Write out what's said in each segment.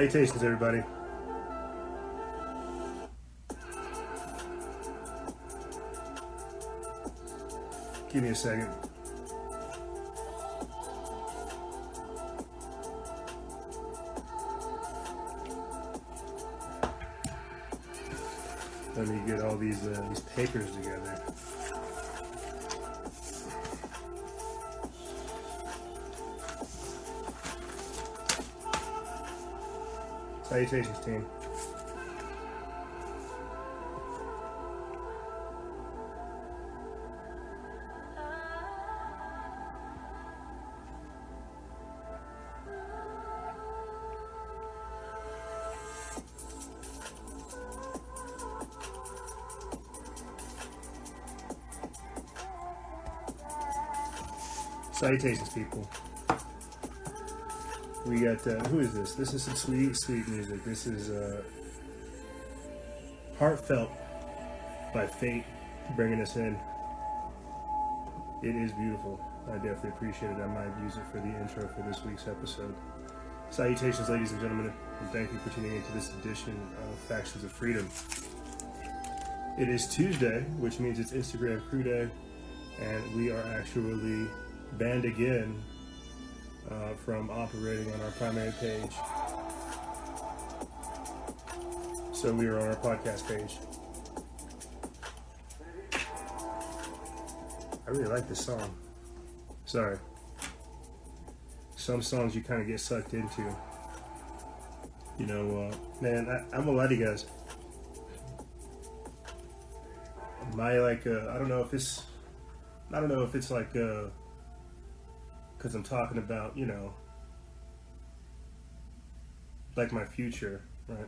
Salutations, everybody. Give me a second. Salutations, team. Salutations, people. We got uh, who is this? This is some sweet, sweet music. This is uh, heartfelt by Fate bringing us in. It is beautiful. I definitely appreciate it. I might use it for the intro for this week's episode. Salutations, ladies and gentlemen, and thank you for tuning into this edition of Factions of Freedom. It is Tuesday, which means it's Instagram Crew Day, and we are actually banned again uh, from operating on our primary page. So we are on our podcast page. I really like this song. Sorry. Some songs you kind of get sucked into. You know, uh, man, I, I'm gonna lie to you guys. My like, uh, I don't know if it's, I don't know if it's like, uh, because I'm talking about, you know, like my future, right?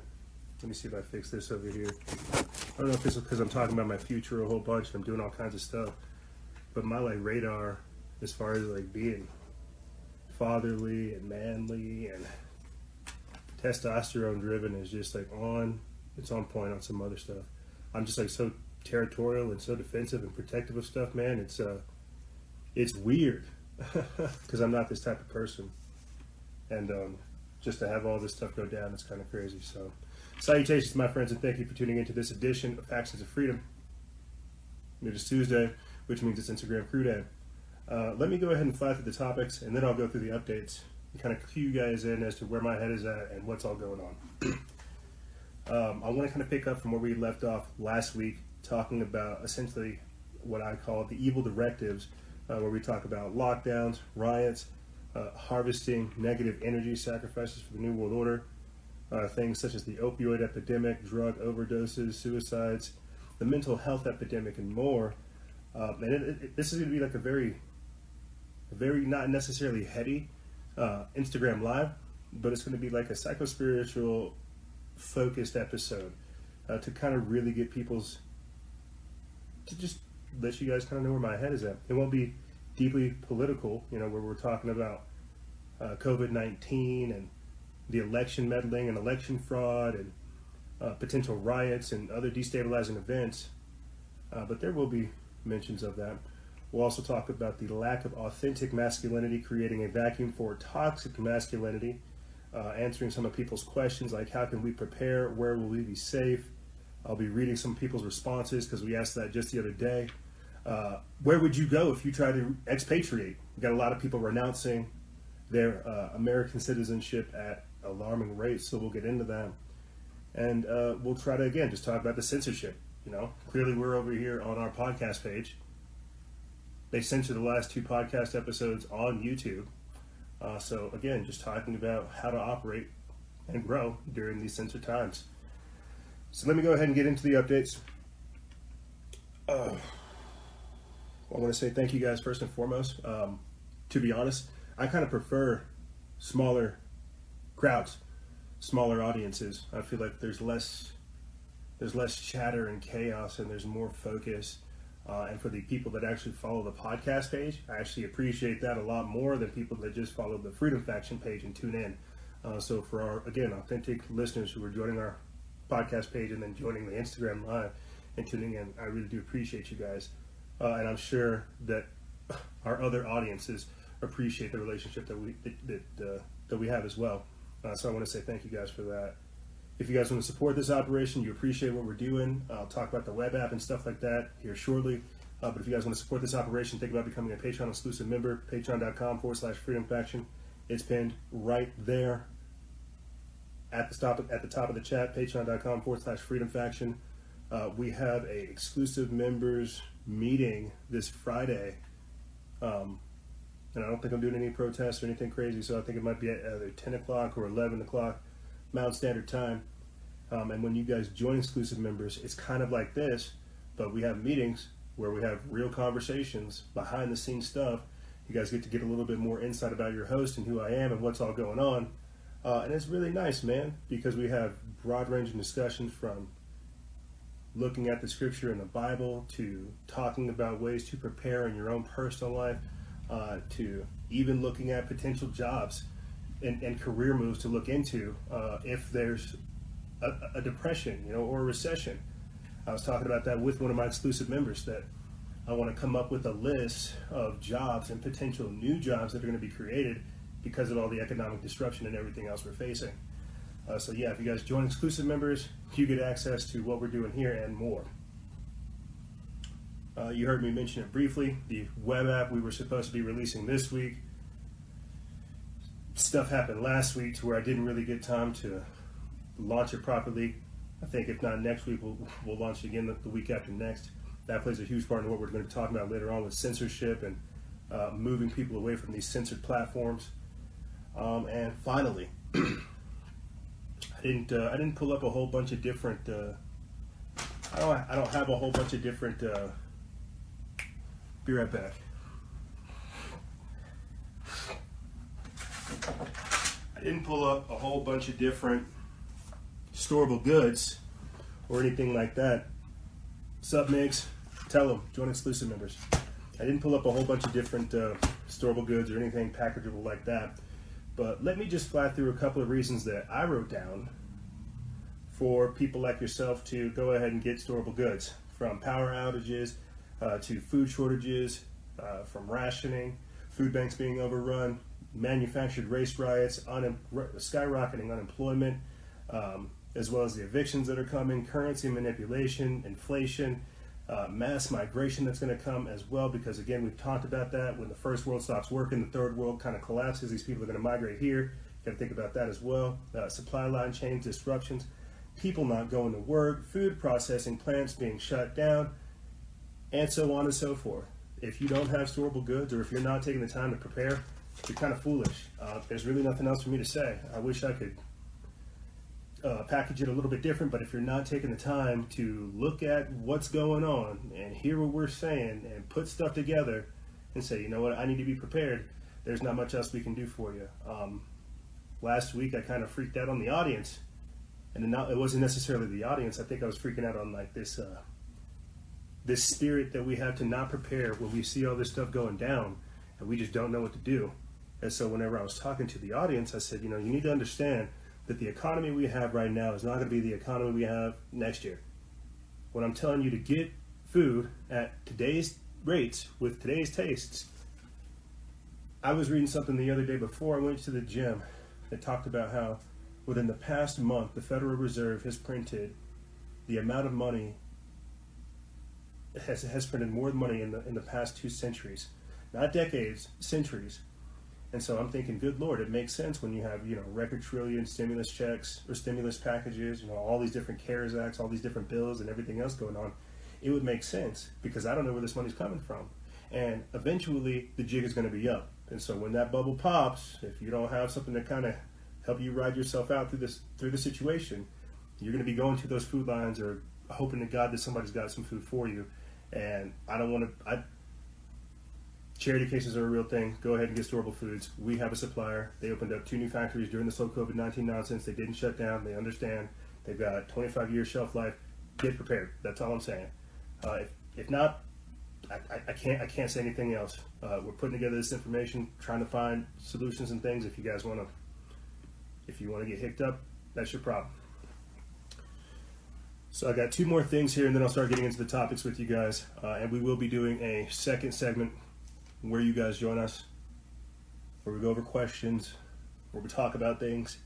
Let me see if I fix this over here. I don't know if it's because I'm talking about my future a whole bunch. I'm doing all kinds of stuff, but my like radar, as far as like being fatherly and manly and testosterone driven, is just like on. It's on point on some other stuff. I'm just like so territorial and so defensive and protective of stuff, man. It's uh, it's weird because I'm not this type of person. And um, just to have all this stuff go down, it's kind of crazy. So, salutations, my friends, and thank you for tuning into this edition of Factions of Freedom. It is Tuesday, which means it's Instagram Crew Day. Uh, let me go ahead and fly through the topics, and then I'll go through the updates and kind of cue you guys in as to where my head is at and what's all going on. um, I want to kind of pick up from where we left off last week, talking about essentially what I call the evil directives uh, where we talk about lockdowns, riots, uh, harvesting negative energy sacrifices for the New World Order, uh, things such as the opioid epidemic, drug overdoses, suicides, the mental health epidemic, and more. Um, and it, it, this is going to be like a very, very not necessarily heady uh, Instagram live, but it's going to be like a psychospiritual focused episode uh, to kind of really get people's to just let you guys kind of know where my head is at. It won't be deeply political, you know, where we're talking about uh, COVID 19 and the election meddling and election fraud and uh, potential riots and other destabilizing events. Uh, but there will be mentions of that. We'll also talk about the lack of authentic masculinity creating a vacuum for toxic masculinity, uh, answering some of people's questions like how can we prepare, where will we be safe. I'll be reading some people's responses because we asked that just the other day. Uh, where would you go if you tried to expatriate? We got a lot of people renouncing their uh, American citizenship at alarming rates, so we'll get into that. And uh, we'll try to, again, just talk about the censorship. You know, clearly we're over here on our podcast page. They censored the last two podcast episodes on YouTube. Uh, so, again, just talking about how to operate and grow during these censored times. So, let me go ahead and get into the updates. Uh, I want to say thank you guys first and foremost. Um, to be honest, I kind of prefer smaller crowds, smaller audiences. I feel like there's less there's less chatter and chaos, and there's more focus. Uh, and for the people that actually follow the podcast page, I actually appreciate that a lot more than people that just follow the Freedom Faction page and tune in. Uh, so for our again authentic listeners who are joining our podcast page and then joining the Instagram live and tuning in, I really do appreciate you guys uh, and I'm sure that our other audiences appreciate the relationship that we that that, uh, that we have as well. Uh, so I want to say thank you guys for that. If you guys want to support this operation, you appreciate what we're doing, I'll talk about the web app and stuff like that here shortly. Uh, but if you guys want to support this operation, think about becoming a Patreon exclusive member, patreon.com forward slash freedom faction. It's pinned right there at the top at the top of the chat, patreon.com forward slash freedom faction. Uh, we have a exclusive members meeting this Friday. Um, and I don't think I'm doing any protests or anything crazy, so I think it might be at either 10 o'clock or 11 o'clock Mountain Standard Time. Um, and when you guys join exclusive members, it's kind of like this, but we have meetings where we have real conversations, behind the scenes stuff. You guys get to get a little bit more insight about your host and who I am and what's all going on. Uh, and it's really nice, man, because we have broad ranging discussions from looking at the scripture in the Bible to talking about ways to prepare in your own personal life uh, to even looking at potential jobs and, and career moves to look into uh, if there's a, a, depression, you know, or a recession. I was talking about that with one of my exclusive members that I want to come up with a list of jobs and potential new jobs that are going to be created because of all the economic disruption and everything else we're facing. Uh, so yeah, if you guys join exclusive members, you get access to what we're doing here and more. Uh, you heard me mention it briefly. The web app we were supposed to be releasing this week. Stuff happened last week to where I didn't really get time to launch it properly. I think if not next week, we'll, we'll launch it again the, the week after next. That plays a huge part in what we're going to talking about later on with censorship and uh, moving people away from these censored platforms. Um, and finally, didn't uh, I didn't pull up a whole bunch of different. Uh, I don't I don't have a whole bunch of different uh, be right back. I didn't pull up a whole bunch of different storable goods or anything like that. Sub tell them, join exclusive members. I didn't pull up a whole bunch of different uh, storable goods or anything packageable like that. But let me just fly through a couple of reasons that I wrote down for people like yourself to go ahead and get storable goods from power outages uh, to food shortages, uh, from rationing, food banks being overrun, manufactured race riots, un- skyrocketing unemployment, um, as well as the evictions that are coming, currency manipulation, inflation, uh, mass migration that's going to come as well. Because again, we've talked about that. When the first world stops working, the third world kind of collapses. These people are going to migrate here. Got to think about that as well. Uh, supply line chains disruptions, people not going to work, food processing plants being shut down, and so on and so forth. If you don't have storable goods or if you're not taking the time to prepare, you're kind of foolish. Uh, there's really nothing else for me to say. I wish I could uh, package it a little bit different, but if you're not taking the time to look at what's going on and hear what we're saying and put stuff together and say, you know what, I need to be prepared, there's not much else we can do for you. Um, last week, I kind of freaked out on the audience, and not, it wasn't necessarily the audience. I think I was freaking out on like this. Uh, this spirit that we have to not prepare when we see all this stuff going down and we just don't know what to do. And so whenever I was talking to the audience, I said, you know, you need to understand that the economy we have right now is not going to be the economy we have next year. When I'm telling you to get food at today's rates with today's tastes, I was reading something the other day before I went to the gym that talked about how within the past month the Federal Reserve has printed the amount of money has, has printed more money in the in the past two centuries, not decades, centuries. And so I'm thinking, good lord, it makes sense when you have you know record trillion stimulus checks or stimulus packages, you know all these different CARES acts, all these different bills, and everything else going on. It would make sense because I don't know where this money's coming from, and eventually the jig is going to be up. And so when that bubble pops, if you don't have something to kind of help you ride yourself out through this through the situation, you're going to be going to those food lines or hoping to God that somebody's got some food for you and I don't want to. I, charity cases are a real thing. Go ahead and get storable foods. We have a supplier. They opened up two new factories during this whole COVID 19 nonsense. They didn't shut down. They understand. They've got 25 year shelf life. Get prepared. That's all I'm saying. Uh, if, if not, I, I, can't I can't say anything else. Uh, we're putting together this information, trying to find solutions and things. If you guys want to, if you want to get hicked up, that's your problem. So I got two more things here, and then I'll start getting into the topics with you guys. Uh, and we will be doing a second segment where you guys join us, where we go over questions, where we talk about things.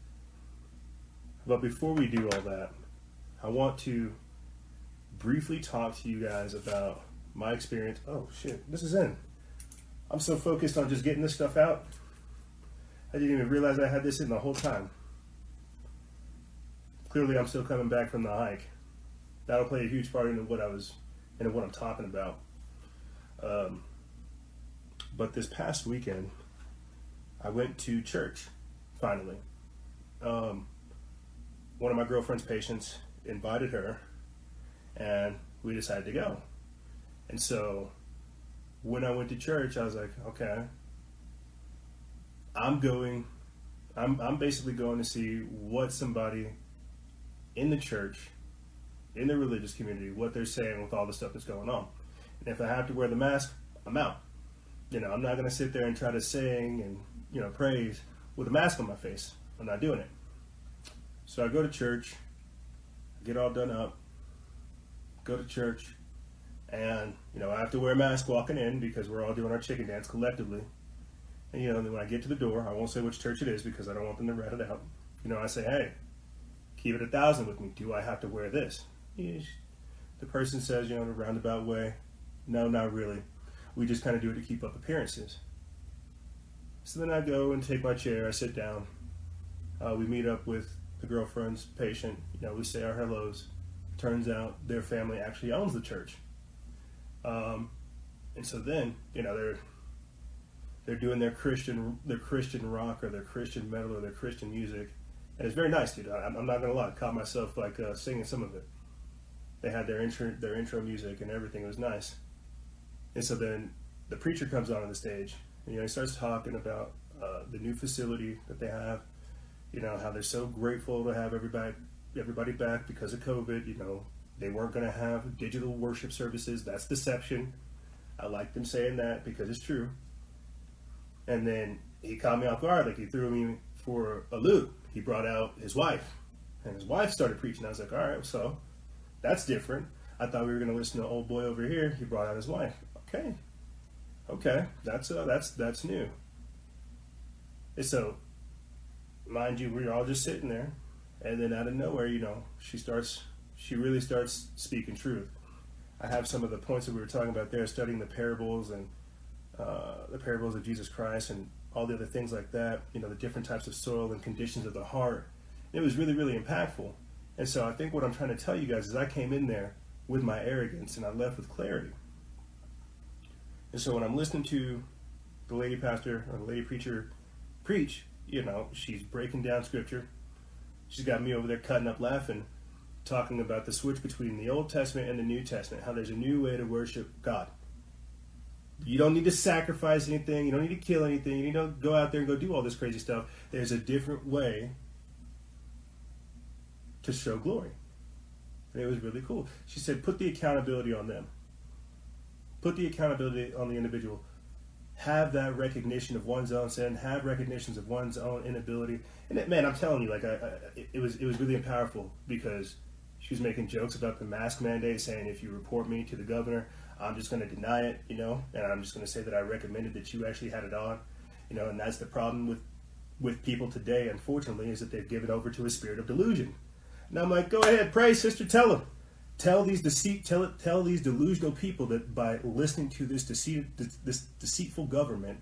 But before we do all that, I want to briefly talk to you guys about my experience. Oh shit, this is in. I'm so focused on just getting this stuff out. I didn't even realize I had this in the whole time. Clearly, I'm still coming back from the hike. That'll play a huge part into what I was, into what I'm talking about. Um, but this past weekend, I went to church. Finally, um, one of my girlfriend's patients invited her, and we decided to go. And so when I went to church, I was like, okay, I'm going, I'm, I'm basically going to see what somebody in the church, in the religious community, what they're saying with all the stuff that's going on. And if I have to wear the mask, I'm out. You know, I'm not going to sit there and try to sing and, you know, praise with a mask on my face. I'm not doing it. So I go to church, get all done up, go to church, and you know I have to wear a mask walking in because we're all doing our chicken dance collectively. And you know, then when I get to the door, I won't say which church it is because I don't want them to rat it out. You know, I say, "Hey, keep it a thousand with me. Do I have to wear this?" The person says, you know, in a roundabout way, "No, not really. We just kind of do it to keep up appearances." So then I go and take my chair. I sit down. Uh, we meet up with the girlfriend's patient. You know, we say our hellos. Turns out their family actually owns the church. Um, and so then, you know, they're they're doing their Christian their Christian rock or their Christian metal or their Christian music, and it's very nice, dude. I, am not gonna lie, I caught myself like uh, singing some of it. They had their intro their intro music and everything. It was nice. And so then the preacher comes on on the stage, and you know he starts talking about uh, the new facility that they have. You know how they're so grateful to have everybody everybody back because of COVID. You know they weren't going to have digital worship services. That's deception. I like them saying that because it's true. And then he caught me off guard, like he threw me for a loop. He brought out his wife, and his wife started preaching. I was like, all right, so that's different. I thought we were going to listen to old boy over here. He brought out his wife. Okay, okay, that's uh, that's that's new. And so, mind you, we're all just sitting there, and then out of nowhere, you know, she starts she really starts speaking truth. I have some of the points that we were talking about there, studying the parables and uh, the parables of Jesus Christ and all the other things like that, you know, the different types of soil and conditions of the heart. It was really, really impactful. And so I think what I'm trying to tell you guys is I came in there with my arrogance and I left with clarity. And so when I'm listening to the lady pastor or the lady preacher preach, you know, she's breaking down scripture. She's got me over there cutting up laughing talking about the switch between the Old Testament and the New Testament, how there's a new way to worship God. You don't need to sacrifice anything, you don't need to kill anything, you to go out there and go do all this crazy stuff. There's a different way to show glory. And it was really cool. She said, put the accountability on them. Put the accountability on the individual. Have that recognition of one's own sin. Have recognitions of one's own inability. And it, man, I'm telling you, like, I, I, it was it was really powerful because she was making jokes about the mask mandate, saying if you report me to the governor, I'm just going to deny it, you know, and I'm just going to say that I recommended that you actually had it on, you know, and that's the problem with with people today, unfortunately, is that they've given over to a spirit of delusion. And I'm like, go ahead, pray, sister, tell them. Tell these deceit, tell tell these delusional people that by listening to this deceit, this deceitful government,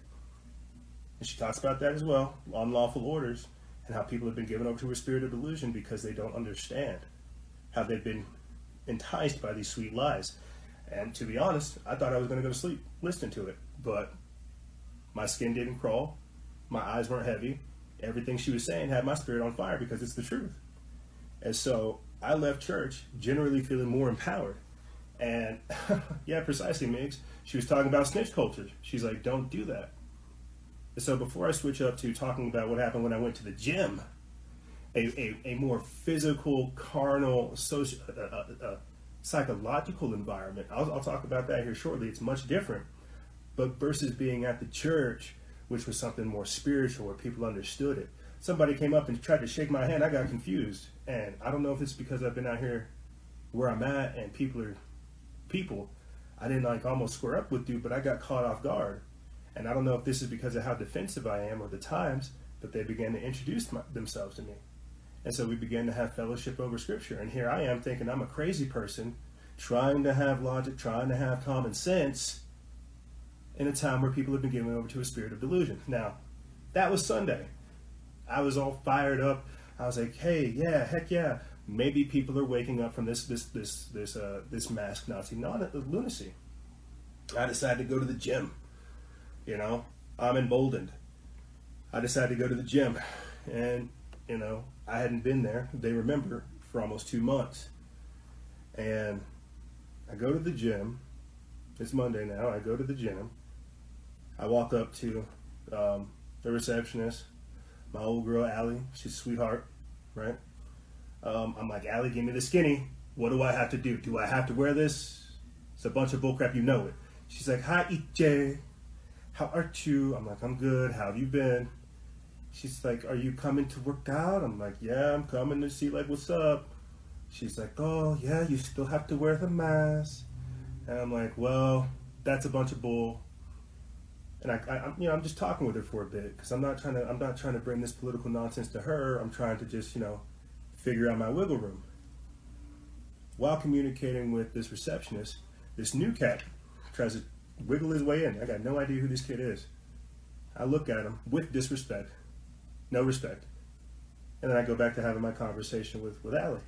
and she talks about that as well, unlawful orders, and how people have been given over to a spirit of delusion because they don't understand how they've been enticed by these sweet lies. And to be honest, I thought I was going to go to sleep listening to it, but my skin didn't crawl, my eyes weren't heavy. Everything she was saying had my spirit on fire because it's the truth. And so I left church generally feeling more empowered. And yeah, precisely, Migs. She was talking about snitch culture. She's like, don't do that. So before I switch up to talking about what happened when I went to the gym, a, a, a more physical, carnal, social, uh, uh, uh, psychological environment. I'll, I'll talk about that here shortly. It's much different. But versus being at the church, which was something more spiritual where people understood it. Somebody came up and tried to shake my hand. I got confused. And I don't know if it's because I've been out here where I'm at and people are people. I didn't like almost square up with you, but I got caught off guard. And I don't know if this is because of how defensive I am or the times, but they began to introduce my, themselves to me. And so we began to have fellowship over scripture. And here I am thinking I'm a crazy person trying to have logic, trying to have common sense in a time where people have been given over to a spirit of delusion. Now, that was Sunday. I was all fired up. I was like, hey, yeah, heck yeah. Maybe people are waking up from this this this this uh, this mask Nazi lunacy. I decided to go to the gym. You know, I'm emboldened. I decided to go to the gym, and you know, I hadn't been there. They remember for almost two months, and I go to the gym. It's Monday now. I go to the gym. I walk up to um, the receptionist, my old girl Allie. She's sweetheart, right? Um, I'm like, Allie, give me the skinny. What do I have to do? Do I have to wear this? It's a bunch of bullcrap. You know it. She's like, Hi, EJ. How are you? I'm like, I'm good. How have you been? She's like, Are you coming to work out? I'm like, Yeah, I'm coming to see, like, what's up. She's like, Oh, yeah, you still have to wear the mask. And I'm like, Well, that's a bunch of bull. And I, I you know, I'm just talking with her for a bit because I'm not trying to, I'm not trying to bring this political nonsense to her. I'm trying to just, you know, figure out my wiggle room. While communicating with this receptionist, this new cat tries to wiggle his way in. I got no idea who this kid is. I look at him with disrespect no respect. And then I go back to having my conversation with, with Allie.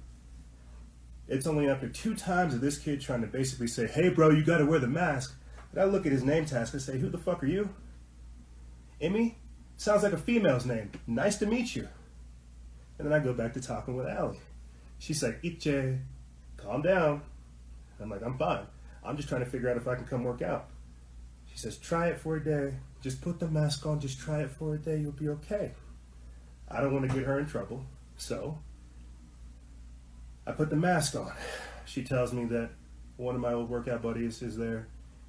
It's only after two times of this kid trying to basically say, hey, bro, you got to wear the mask, I look at his name tag and say, who the fuck are you? Emmy? Sounds like a female's name. Nice to meet you. And then I go back to talking with Allie. She's like, Iche, calm down. I'm like, I'm fine. I'm just trying to figure out if I can come work out. She says, try it for a day. Just put the mask on. Just try it for a day. You'll be okay. I don't want to get her in trouble. So I put the mask on. She tells me that one of my old workout buddies is there.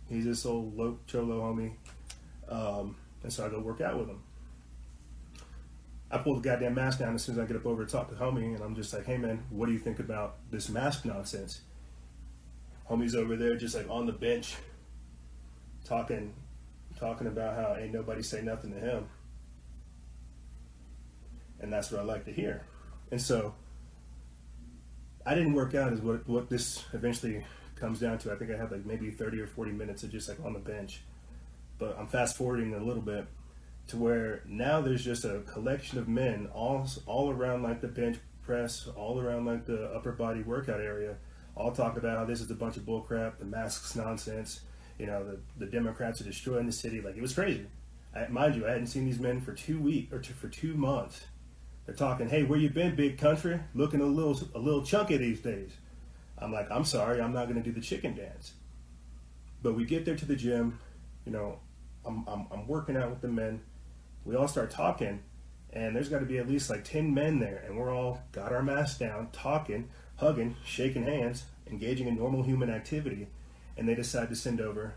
He's this old low cholo homie. Um, and so I go work out with him. I pull the goddamn mask down as soon as I get up over to talk to homie, and I'm just like, hey man, what do you think about this mask nonsense? Homie's over there just like on the bench talking talking about how ain't nobody say nothing to him and that's what I like to hear. And so I didn't work out is what what this eventually comes down to. I think I had like maybe 30 or 40 minutes of just like on the bench. But I'm fast forwarding a little bit to where now there's just a collection of men all all around like the bench press, all around like the upper body workout area, all talking about how this is a bunch of bullcrap, the masks nonsense, you know, the, the Democrats are destroying the city. Like it was crazy. I, mind you, I hadn't seen these men for two weeks or two, for two months they're talking, "Hey, where you been, big country? Looking a little a little chunky these days." I'm like, "I'm sorry, I'm not going to do the chicken dance." But we get there to the gym, you know, I'm, I'm, I'm working out with the men. We all start talking, and there's got to be at least like 10 men there, and we're all got our masks down, talking, hugging, shaking hands, engaging in normal human activity. And they decide to send over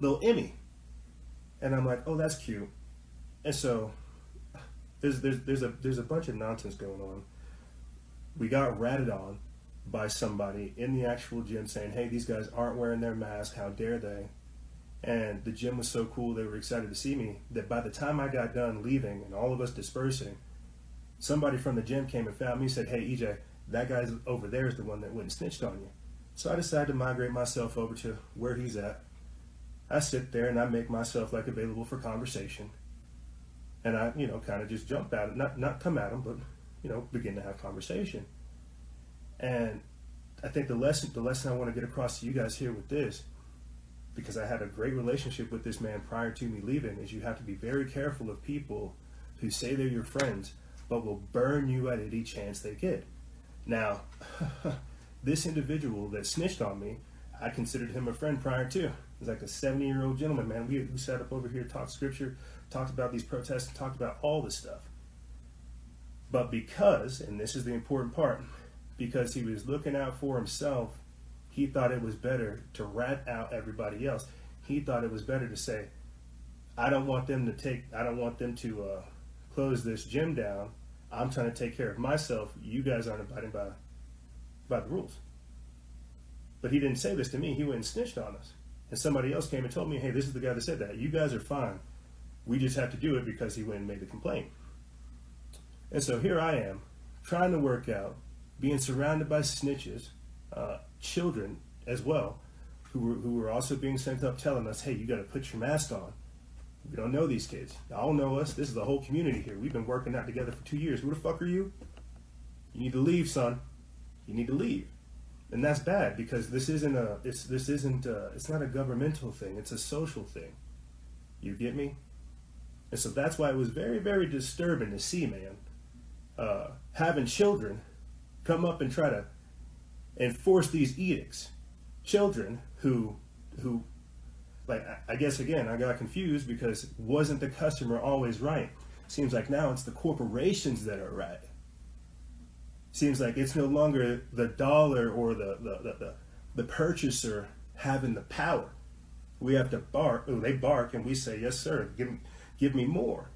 little Emmy. And I'm like, oh, that's cute. And so there's there's there's a there's a bunch of nonsense going on. We got ratted on by somebody in the actual gym saying, "Hey, these guys aren't wearing their mask. How dare they?" And the gym was so cool; they were excited to see me. That by the time I got done leaving and all of us dispersing, somebody from the gym came and found me. and Said, "Hey, EJ, that guy over there is the one that went and snitched on you." So I decided to migrate myself over to where he's at. I sit there and I make myself like available for conversation and I, you know, kind of just jump at him, not, not come at him, but, you know, begin to have conversation. And I think the lesson, the lesson I want to get across to you guys here with this, because I had a great relationship with this man prior to me leaving, is you have to be very careful of people who say they're your friends, but will burn you at any chance they get. Now, this individual that snitched on me, I considered him a friend prior to. He's like a 70 year old gentleman, man. We, we sat up over here, talked scripture, talked about these protests, talked about all this stuff. But because, and this is the important part, because he was looking out for himself, he thought it was better to rat out everybody else. He thought it was better to say, I don't want them to take, I don't want them to uh, close this gym down. I'm trying to take care of myself. You guys aren't abiding by, by the rules. But he didn't say this to me. He went and snitched on us. And somebody else came and told me, hey, this is the guy that said that. You guys are fine. We just have to do it because he went and made the complaint. And so here I am, trying to work out, being surrounded by snitches, uh, children as well, who were, who were also being sent up telling us, hey, you got to put your mask on. We don't know these kids. Y'all know us. This is the whole community here. We've been working out together for two years. Who the fuck are you? You need to leave, son. You need to leave. And that's bad because this isn't a it's this isn't a, it's not a governmental thing. It's a social thing. You get me? And so that's why it was very very disturbing to see, man, uh, having children come up and try to enforce these edicts. Children who who like I guess again I got confused because wasn't the customer always right? Seems like now it's the corporations that are right seems like it's no longer the dollar or the, the, the, the, the purchaser having the power. We have to bark. Oh, they bark, and we say, "Yes, sir. Give me, give me more."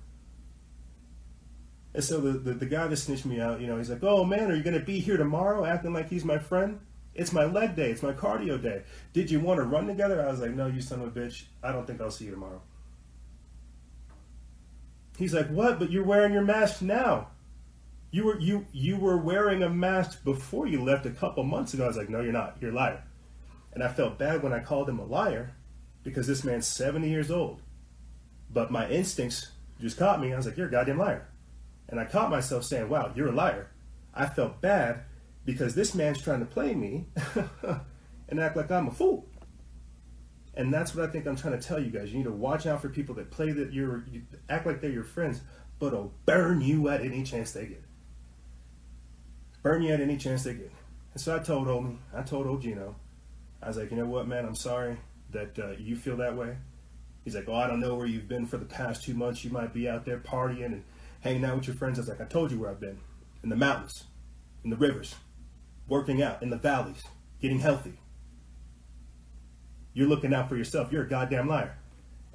And so the, the, the guy that snitched me out, you know, he's like, "Oh man, are you going to be here tomorrow, acting like he's my friend? It's my leg day. It's my cardio day. Did you want to run together?" I was like, "No, you son of a bitch. I don't think I'll see you tomorrow." He's like, "What? But you're wearing your mask now." You were you you were wearing a mask before you left a couple months ago. I was like, no, you're not. You're a liar. And I felt bad when I called him a liar because this man's 70 years old. But my instincts just caught me. I was like, you're a goddamn liar. And I caught myself saying, wow, you're a liar. I felt bad because this man's trying to play me and act like I'm a fool. And that's what I think I'm trying to tell you guys. You need to watch out for people that play that you're you act like they're your friends, but will burn you at any chance they get burn you at any chance they get. And so I told Omi, I told old Gino, I was like, you know what, man, I'm sorry that uh, you feel that way. He's like, oh, I don't know where you've been for the past two months. You might be out there partying and hanging out with your friends. I was like, I told you where I've been. In the mountains, in the rivers, working out, in the valleys, getting healthy. You're looking out for yourself. You're a goddamn liar.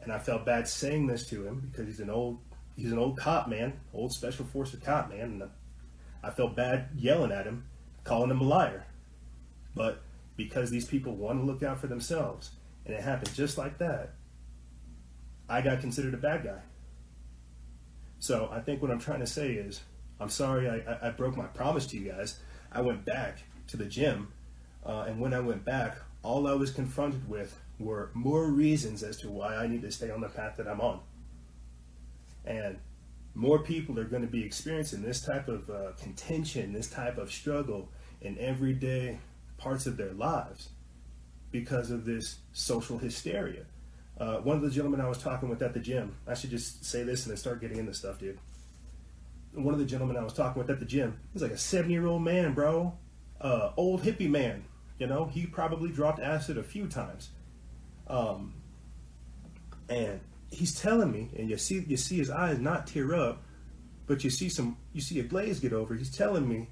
And I felt bad saying this to him because he's an old he's an old cop man, old special forces cop man, and I felt bad yelling at him, calling him a liar. But because these people want to look out for themselves, and it happened just like that, I got considered a bad guy. So I think what I'm trying to say is, I'm sorry I, I broke my promise to you guys. I went back to the gym, uh, and when I went back, all I was confronted with were more reasons as to why I need to stay on the path that I'm on. And more people are going to be experiencing this type of uh, contention, this type of struggle in everyday parts of their lives because of this social hysteria. Uh, one of the gentlemen I was talking with at the gym, I should just say this and then start getting into stuff, dude. One of the gentlemen I was talking with at the gym, he's like a 70 year old man, bro. Uh, old hippie man. You know, he probably dropped acid a few times. Um, and he's telling me, and you see you see his eyes not tear up, but you see some you see a glaze get over. He's telling me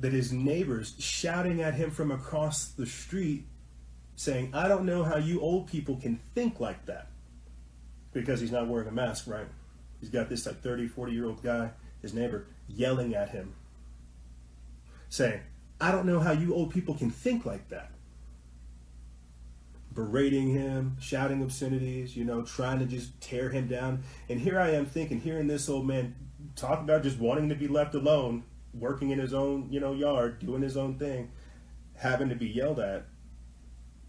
that his neighbors shouting at him from across the street saying, I don't know how you old people can think like that. Because he's not wearing a mask, right? He's got this like 30, 40 year old guy, his neighbor, yelling at him, saying, I don't know how you old people can think like that berating him, shouting obscenities, you know, trying to just tear him down. And here I am thinking, hearing this old man talk about just wanting to be left alone, working in his own, you know, yard, doing his own thing, having to be yelled at.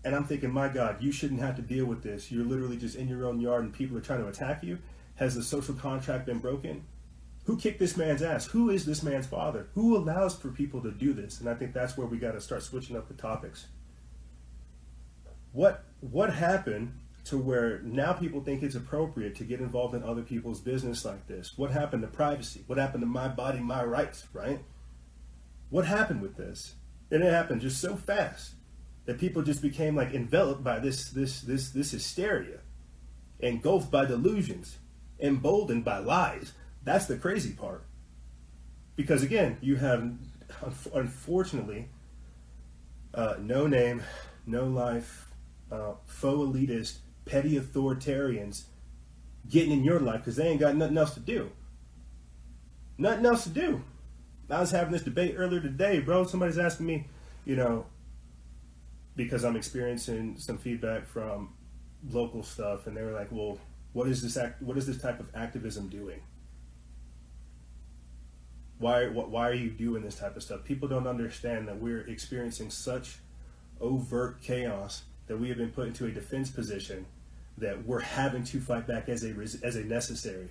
And I'm thinking, my God, you shouldn't have to deal with this. You're literally just in your own yard and people are trying to attack you. Has the social contract been broken? Who kicked this man's ass? Who is this man's father? Who allows for people to do this? And I think that's where we got to start switching up the topics what what happened to where now people think it's appropriate to get involved in other people's business like this? What happened to privacy? What happened to my body, my rights, right? What happened with this? And it happened just so fast that people just became like enveloped by this this this this hysteria, engulfed by delusions, emboldened by lies. That's the crazy part. Because again, you have unfortunately uh, no name, no life, uh, faux elitist, petty authoritarians getting in your life because they ain't got nothing else to do. Nothing else to do. I was having this debate earlier today, bro. Somebody's asking me, you know, because I'm experiencing some feedback from local stuff, and they were like, "Well, what is this act? What is this type of activism doing? Why, why are you doing this type of stuff? People don't understand that we're experiencing such overt chaos that we have been put into a defense position that we're having to fight back as a as a necessary.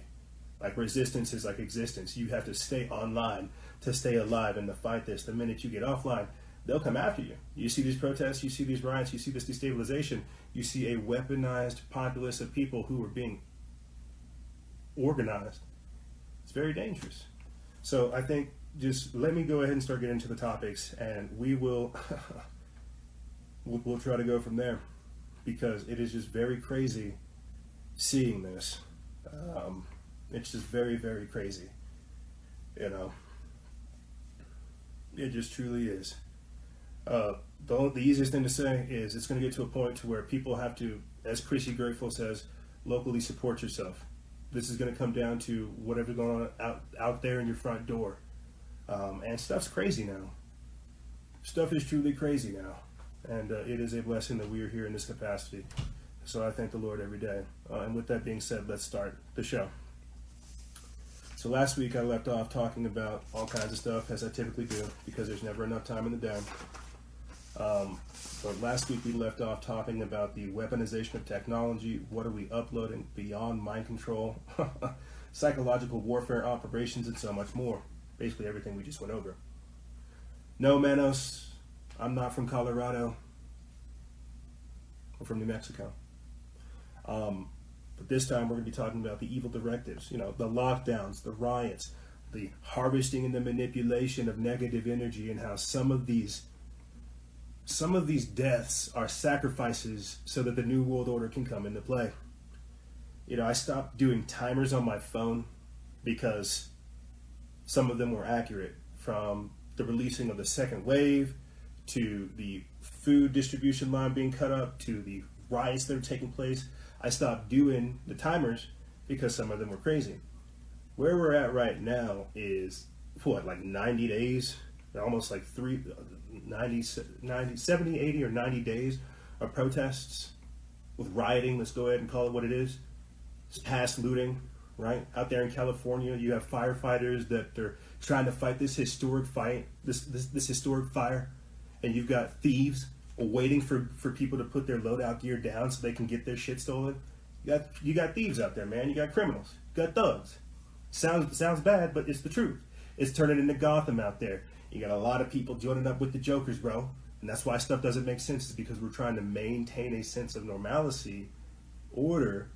Like resistance is like existence. You have to stay online to stay alive and to fight this. The minute you get offline, they'll come after you. You see these protests, you see these riots, you see this destabilization, you see a weaponized populace of people who are being organized. It's very dangerous. So I think just let me go ahead and start getting into the topics, and we will we'll, we'll try to go from there because it is just very crazy seeing this. Um, it's just very very crazy, you know. It just truly is. Uh, the, the easiest thing to say is it's going to get to a point to where people have to, as Chrissy Grateful says, locally support yourself. This is going to come down to whatever's going on out, out there in your front door. Um, and stuff's crazy now. Stuff is truly crazy now. And uh, it is a blessing that we are here in this capacity. So I thank the Lord every day. Uh, and with that being said, let's start the show. So last week I left off talking about all kinds of stuff, as I typically do, because there's never enough time in the day. Um, but last week we left off talking about the weaponization of technology. What are we uploading beyond mind control, psychological warfare operations, and so much more. Basically, everything we just went over. No, Manos, I'm not from Colorado. I'm from New Mexico. Um, but this time we're going to be talking about the evil directives, you know, the lockdowns, the riots, the harvesting and the manipulation of negative energy, and how some of these some of these deaths are sacrifices so that the new world order can come into play. You know, I stopped doing timers on my phone because some of them were accurate from the releasing of the second wave to the food distribution line being cut up to the riots that are taking place. I stopped doing the timers because some of them were crazy. Where we're at right now is what, like 90 days, almost like three, 90, 90, 70, 80, or 90 days of protests with rioting. Let's go ahead and call it what it is. It's past looting, right? Out there in California, you have firefighters that are trying to fight this historic fight, this, this, this historic fire, and you've got thieves waiting for, for people to put their loadout gear down so they can get their shit stolen. You got you got thieves out there, man. You got criminals. You got thugs. Sounds sounds bad, but it's the truth. It's turning into Gotham out there. You got a lot of people joining up with the jokers, bro. And that's why stuff doesn't make sense, is because we're trying to maintain a sense of normalcy, order,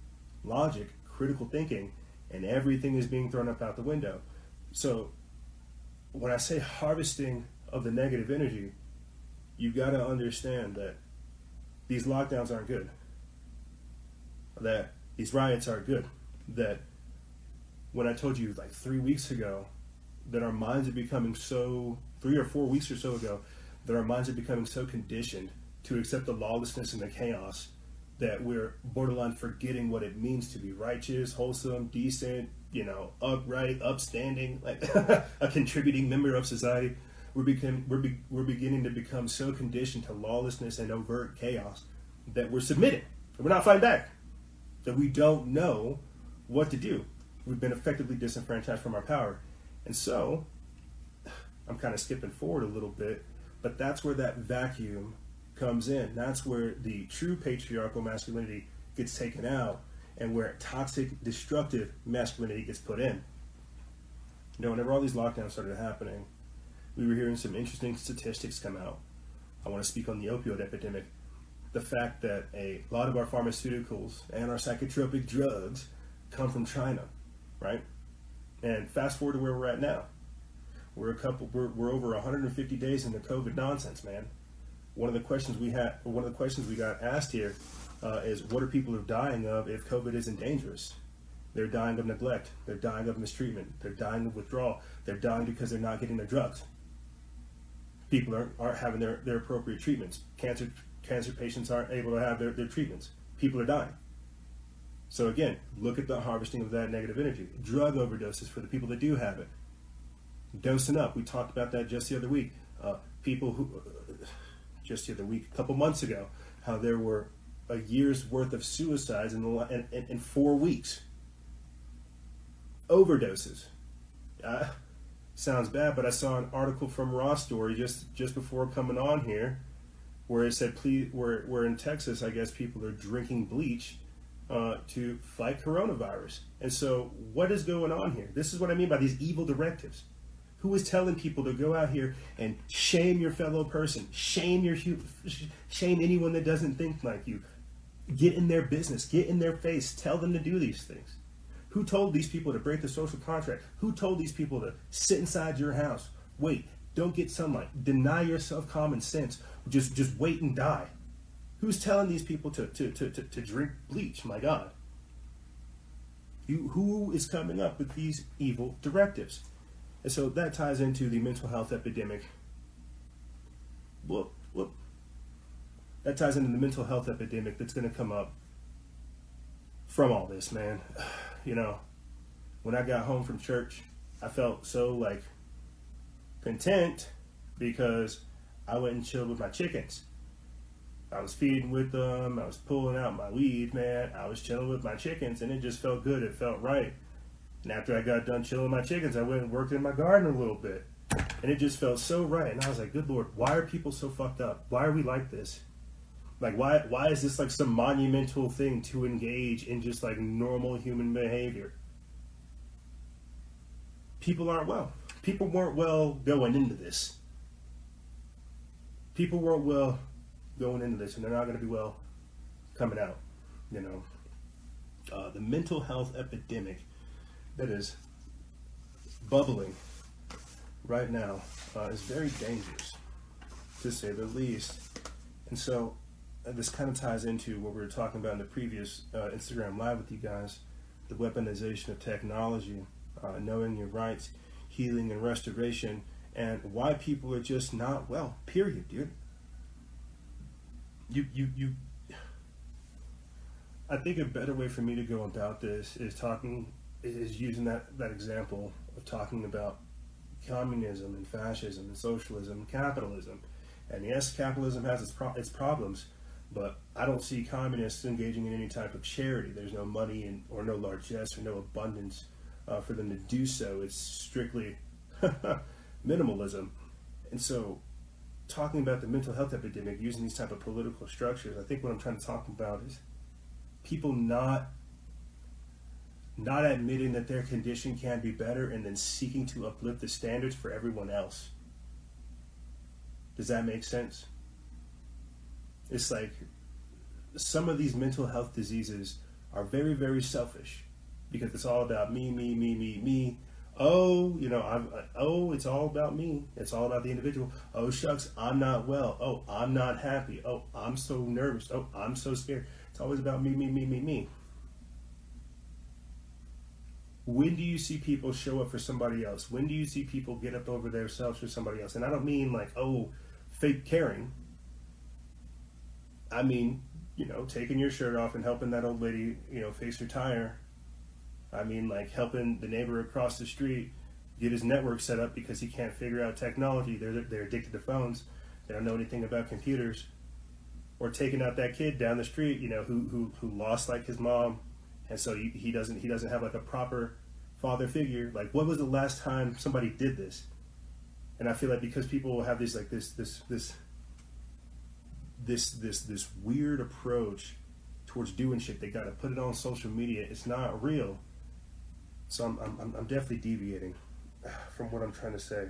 logic, critical thinking, and everything is being thrown up out the window. So when I say harvesting of the negative energy, you've got to understand that these lockdowns aren't good. That these riots aren't good. That when I told you like three weeks ago that our minds are becoming so three or four weeks or so ago that our minds are becoming so conditioned to accept the lawlessness and the chaos that we're borderline forgetting what it means to be righteous, wholesome, decent, you know, upright, upstanding, like a contributing member of society. We're, become, we're, be, we're beginning to become so conditioned to lawlessness and overt chaos that we're submitting. We're not fighting back. That we don't know what to do. We've been effectively disenfranchised from our power. And so, I'm kind of skipping forward a little bit, but that's where that vacuum comes in. That's where the true patriarchal masculinity gets taken out and where toxic, destructive masculinity gets put in. You know, whenever all these lockdowns started happening, we were hearing some interesting statistics come out. I want to speak on the opioid epidemic. The fact that a lot of our pharmaceuticals and our psychotropic drugs come from China, right? And fast forward to where we're at now. We're a couple. We're, we're over 150 days in the COVID nonsense, man. One of the questions we had, one of the questions we got asked here, uh, is what are people dying of if COVID isn't dangerous? They're dying of neglect. They're dying of mistreatment. They're dying of withdrawal. They're dying because they're not getting their drugs. People aren't, aren't having their, their appropriate treatments. Cancer cancer patients aren't able to have their, their treatments. People are dying. So again, look at the harvesting of that negative energy. Drug overdoses for the people that do have it. Dosing up. We talked about that just the other week. Uh, people who, uh, just the other week, a couple months ago, how there were a year's worth of suicides in, the, in, in, in four weeks. Overdoses. Uh, sounds bad, but I saw an article from Raw Story just just before coming on here, where it said, please, where in Texas, I guess people are drinking bleach uh, to fight coronavirus. And so, what is going on here? This is what I mean by these evil directives. Who is telling people to go out here and shame your fellow person, shame your shame anyone that doesn't think like you, get in their business, get in their face, tell them to do these things? Who told these people to break the social contract? Who told these people to sit inside your house? Wait, don't get sunlight. Deny yourself common sense. Just just wait and die. Who's telling these people to, to, to, to, to drink bleach? My God. You, who is coming up with these evil directives? And so that ties into the mental health epidemic. Whoop, whoop. That ties into the mental health epidemic that's going to come up from all this, man. You know, when I got home from church, I felt so like content because I went and chilled with my chickens. I was feeding with them. I was pulling out my weed, man. I was chilling with my chickens, and it just felt good. It felt right. And after I got done chilling my chickens, I went and worked in my garden a little bit. And it just felt so right. And I was like, good Lord, why are people so fucked up? Why are we like this? Like, why, why is this like some monumental thing to engage in just like normal human behavior? People aren't well. People weren't well going into this. People weren't well going into this, and they're not going to be well coming out. You know, uh, the mental health epidemic that is bubbling right now uh, is very dangerous, to say the least. And so, uh, this kind of ties into what we were talking about in the previous uh, Instagram Live with you guys the weaponization of technology, uh, knowing your rights, healing, and restoration, and why people are just not well, period, dude you you you I think a better way for me to go about this is talking is using that, that example of talking about communism and fascism and socialism and capitalism. And yes, capitalism has its, pro- its problems, but I don't see communists engaging in any type of charity. There's no money in, or no largesse or no abundance uh, for them to do so. It's strictly minimalism. And so talking about the mental health epidemic using these type of political structures, I think what I'm trying to talk about is people not not admitting that their condition can be better and then seeking to uplift the standards for everyone else. Does that make sense? It's like some of these mental health diseases are very, very selfish because it's all about me, me, me, me, me oh, you know, I'm, oh, it's all about me. It's all about the individual. Oh, shucks, I'm not well. Oh, I'm not happy. Oh, I'm so nervous. Oh, I'm so scared. It's always about me, me, me, me, me. When do you see people show up for somebody else? When do you see people get up over themselves for somebody else? And I don't mean like, oh, fake caring. I mean, you know, taking your shirt off and helping that old lady, you know, face her tire I mean, like helping the neighbor across the street get his network set up because he can't figure out technology. They're they're addicted to phones. They don't know anything about computers. Or taking out that kid down the street, you know, who who who lost like his mom, and so he, doesn't he doesn't have like a proper father figure. Like, what was the last time somebody did this? And I feel like because people have this like this this this this this this weird approach towards doing shit, they got to put it on social media. It's not real so I'm, I'm, I'm definitely deviating from what I'm trying to say.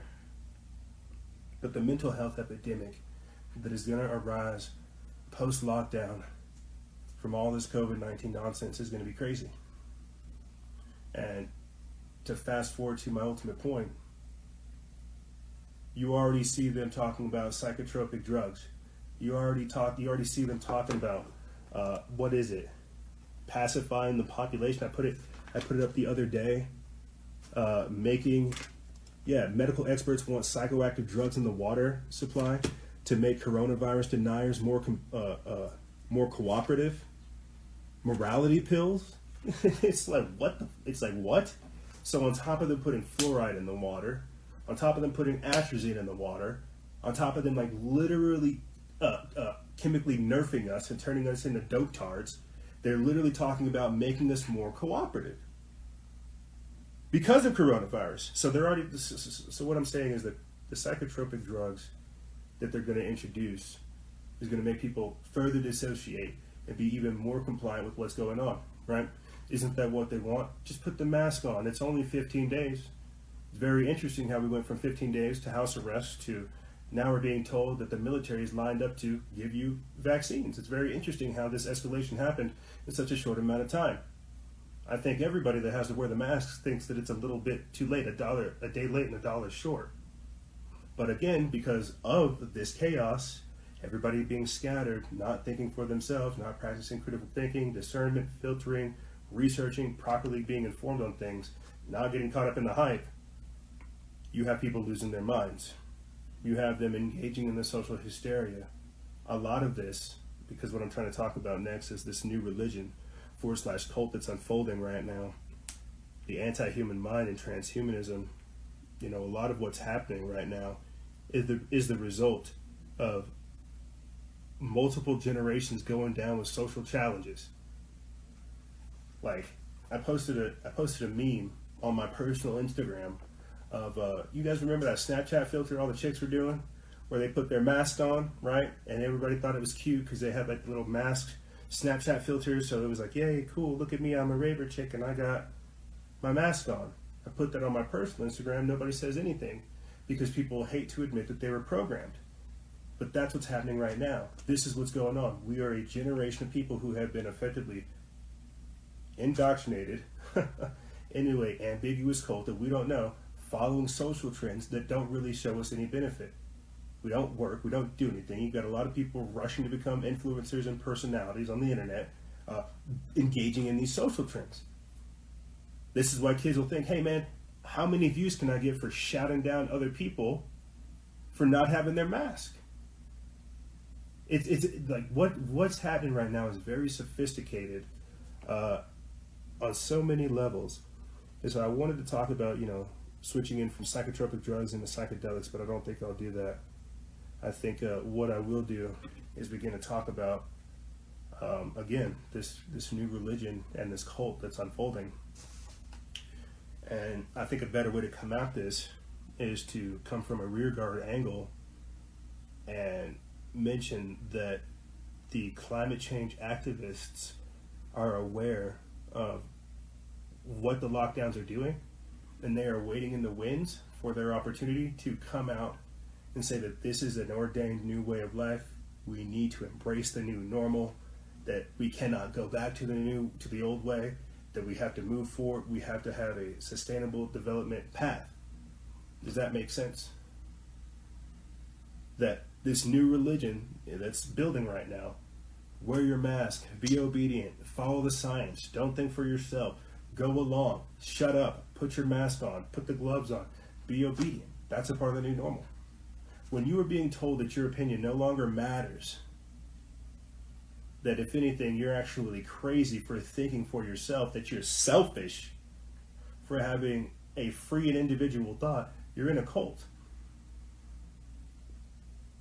But the mental health epidemic that is to arise post lockdown from all this COVID 19 nonsense is going to be crazy. And to fast forward to my ultimate point, you already see them talking about psychotropic drugs. You already talk. You already see them talking about uh, what is it? Pacifying the population. I put it I put it up the other day. Uh, making, yeah, medical experts want psychoactive drugs in the water supply to make coronavirus deniers more uh, uh, more cooperative. Morality pills. it's like what? The, it's like what? So on top of them putting fluoride in the water, on top of them putting atrazine in the water, on top of them like literally uh, uh, chemically nerfing us and turning us into dope tards, they're literally talking about making us more cooperative because of coronavirus. So they're already. So what I'm saying is that the psychotropic drugs that they're going to introduce is going to make people further dissociate and be even more compliant with what's going on, right? Isn't that what they want? Just put the mask on. It's only 15 days. It's very interesting how we went from 15 days to house arrest to now we're being told that the military is lined up to give you vaccines. It's very interesting how this escalation happened in such a short amount of time. I think everybody that has to wear the masks thinks that it's a little bit too late, a dollar a day late and a dollar short. But again, because of this chaos, everybody being scattered, not thinking for themselves, not practicing critical thinking, discernment, filtering, researching, properly being informed on things, not getting caught up in the hype, you have people losing their minds. You have them engaging in the social hysteria. A lot of this, because what I'm trying to talk about next is this new religion forward slash cult that's unfolding right now. The anti human mind and transhumanism, you know, a lot of what's happening right now is the, is the result of multiple generations going down with social challenges. Like, I posted a I posted a meme on my personal Instagram of uh, you guys remember that Snapchat filter all the chicks were doing, where they put their mask on, right? And everybody thought it was cute because they had like little mask Snapchat filters. So it was like, yay, cool, look at me, I'm a raver chick, and I got my mask on. I put that on my personal Instagram. Nobody says anything because people hate to admit that they were programmed. But that's what's happening right now. This is what's going on. We are a generation of people who have been effectively indoctrinated into a ambiguous cult that we don't know, following social trends that don't really show us any benefit. We don't work, we don't do anything. You've got a lot of people rushing to become influencers and personalities on the internet, uh, engaging in these social trends. This is why kids will think, hey man, how many views can I get for shouting down other people for not having their mask? It's, it's like what what's happening right now is very sophisticated uh, on so many levels. And so I wanted to talk about, you know, switching in from psychotropic drugs into psychedelics, but I don't think I'll do that. I think uh, what I will do is begin to talk about um, again this this new religion and this cult that's unfolding. And I think a better way to come at this is to come from a rearguard angle and mention that the climate change activists are aware of what the lockdowns are doing and they are waiting in the winds for their opportunity to come out and say that this is an ordained new way of life. We need to embrace the new normal, that we cannot go back to the new to the old way, that we have to move forward, we have to have a sustainable development path. Does that make sense? That this new religion that's building right now, wear your mask, be obedient, follow the science, don't think for yourself, go along, shut up, put your mask on, put the gloves on, be obedient. That's a part of the new normal. When you are being told that your opinion no longer matters, that if anything, you're actually crazy for thinking for yourself, that you're selfish for having a free and individual thought, you're in a cult.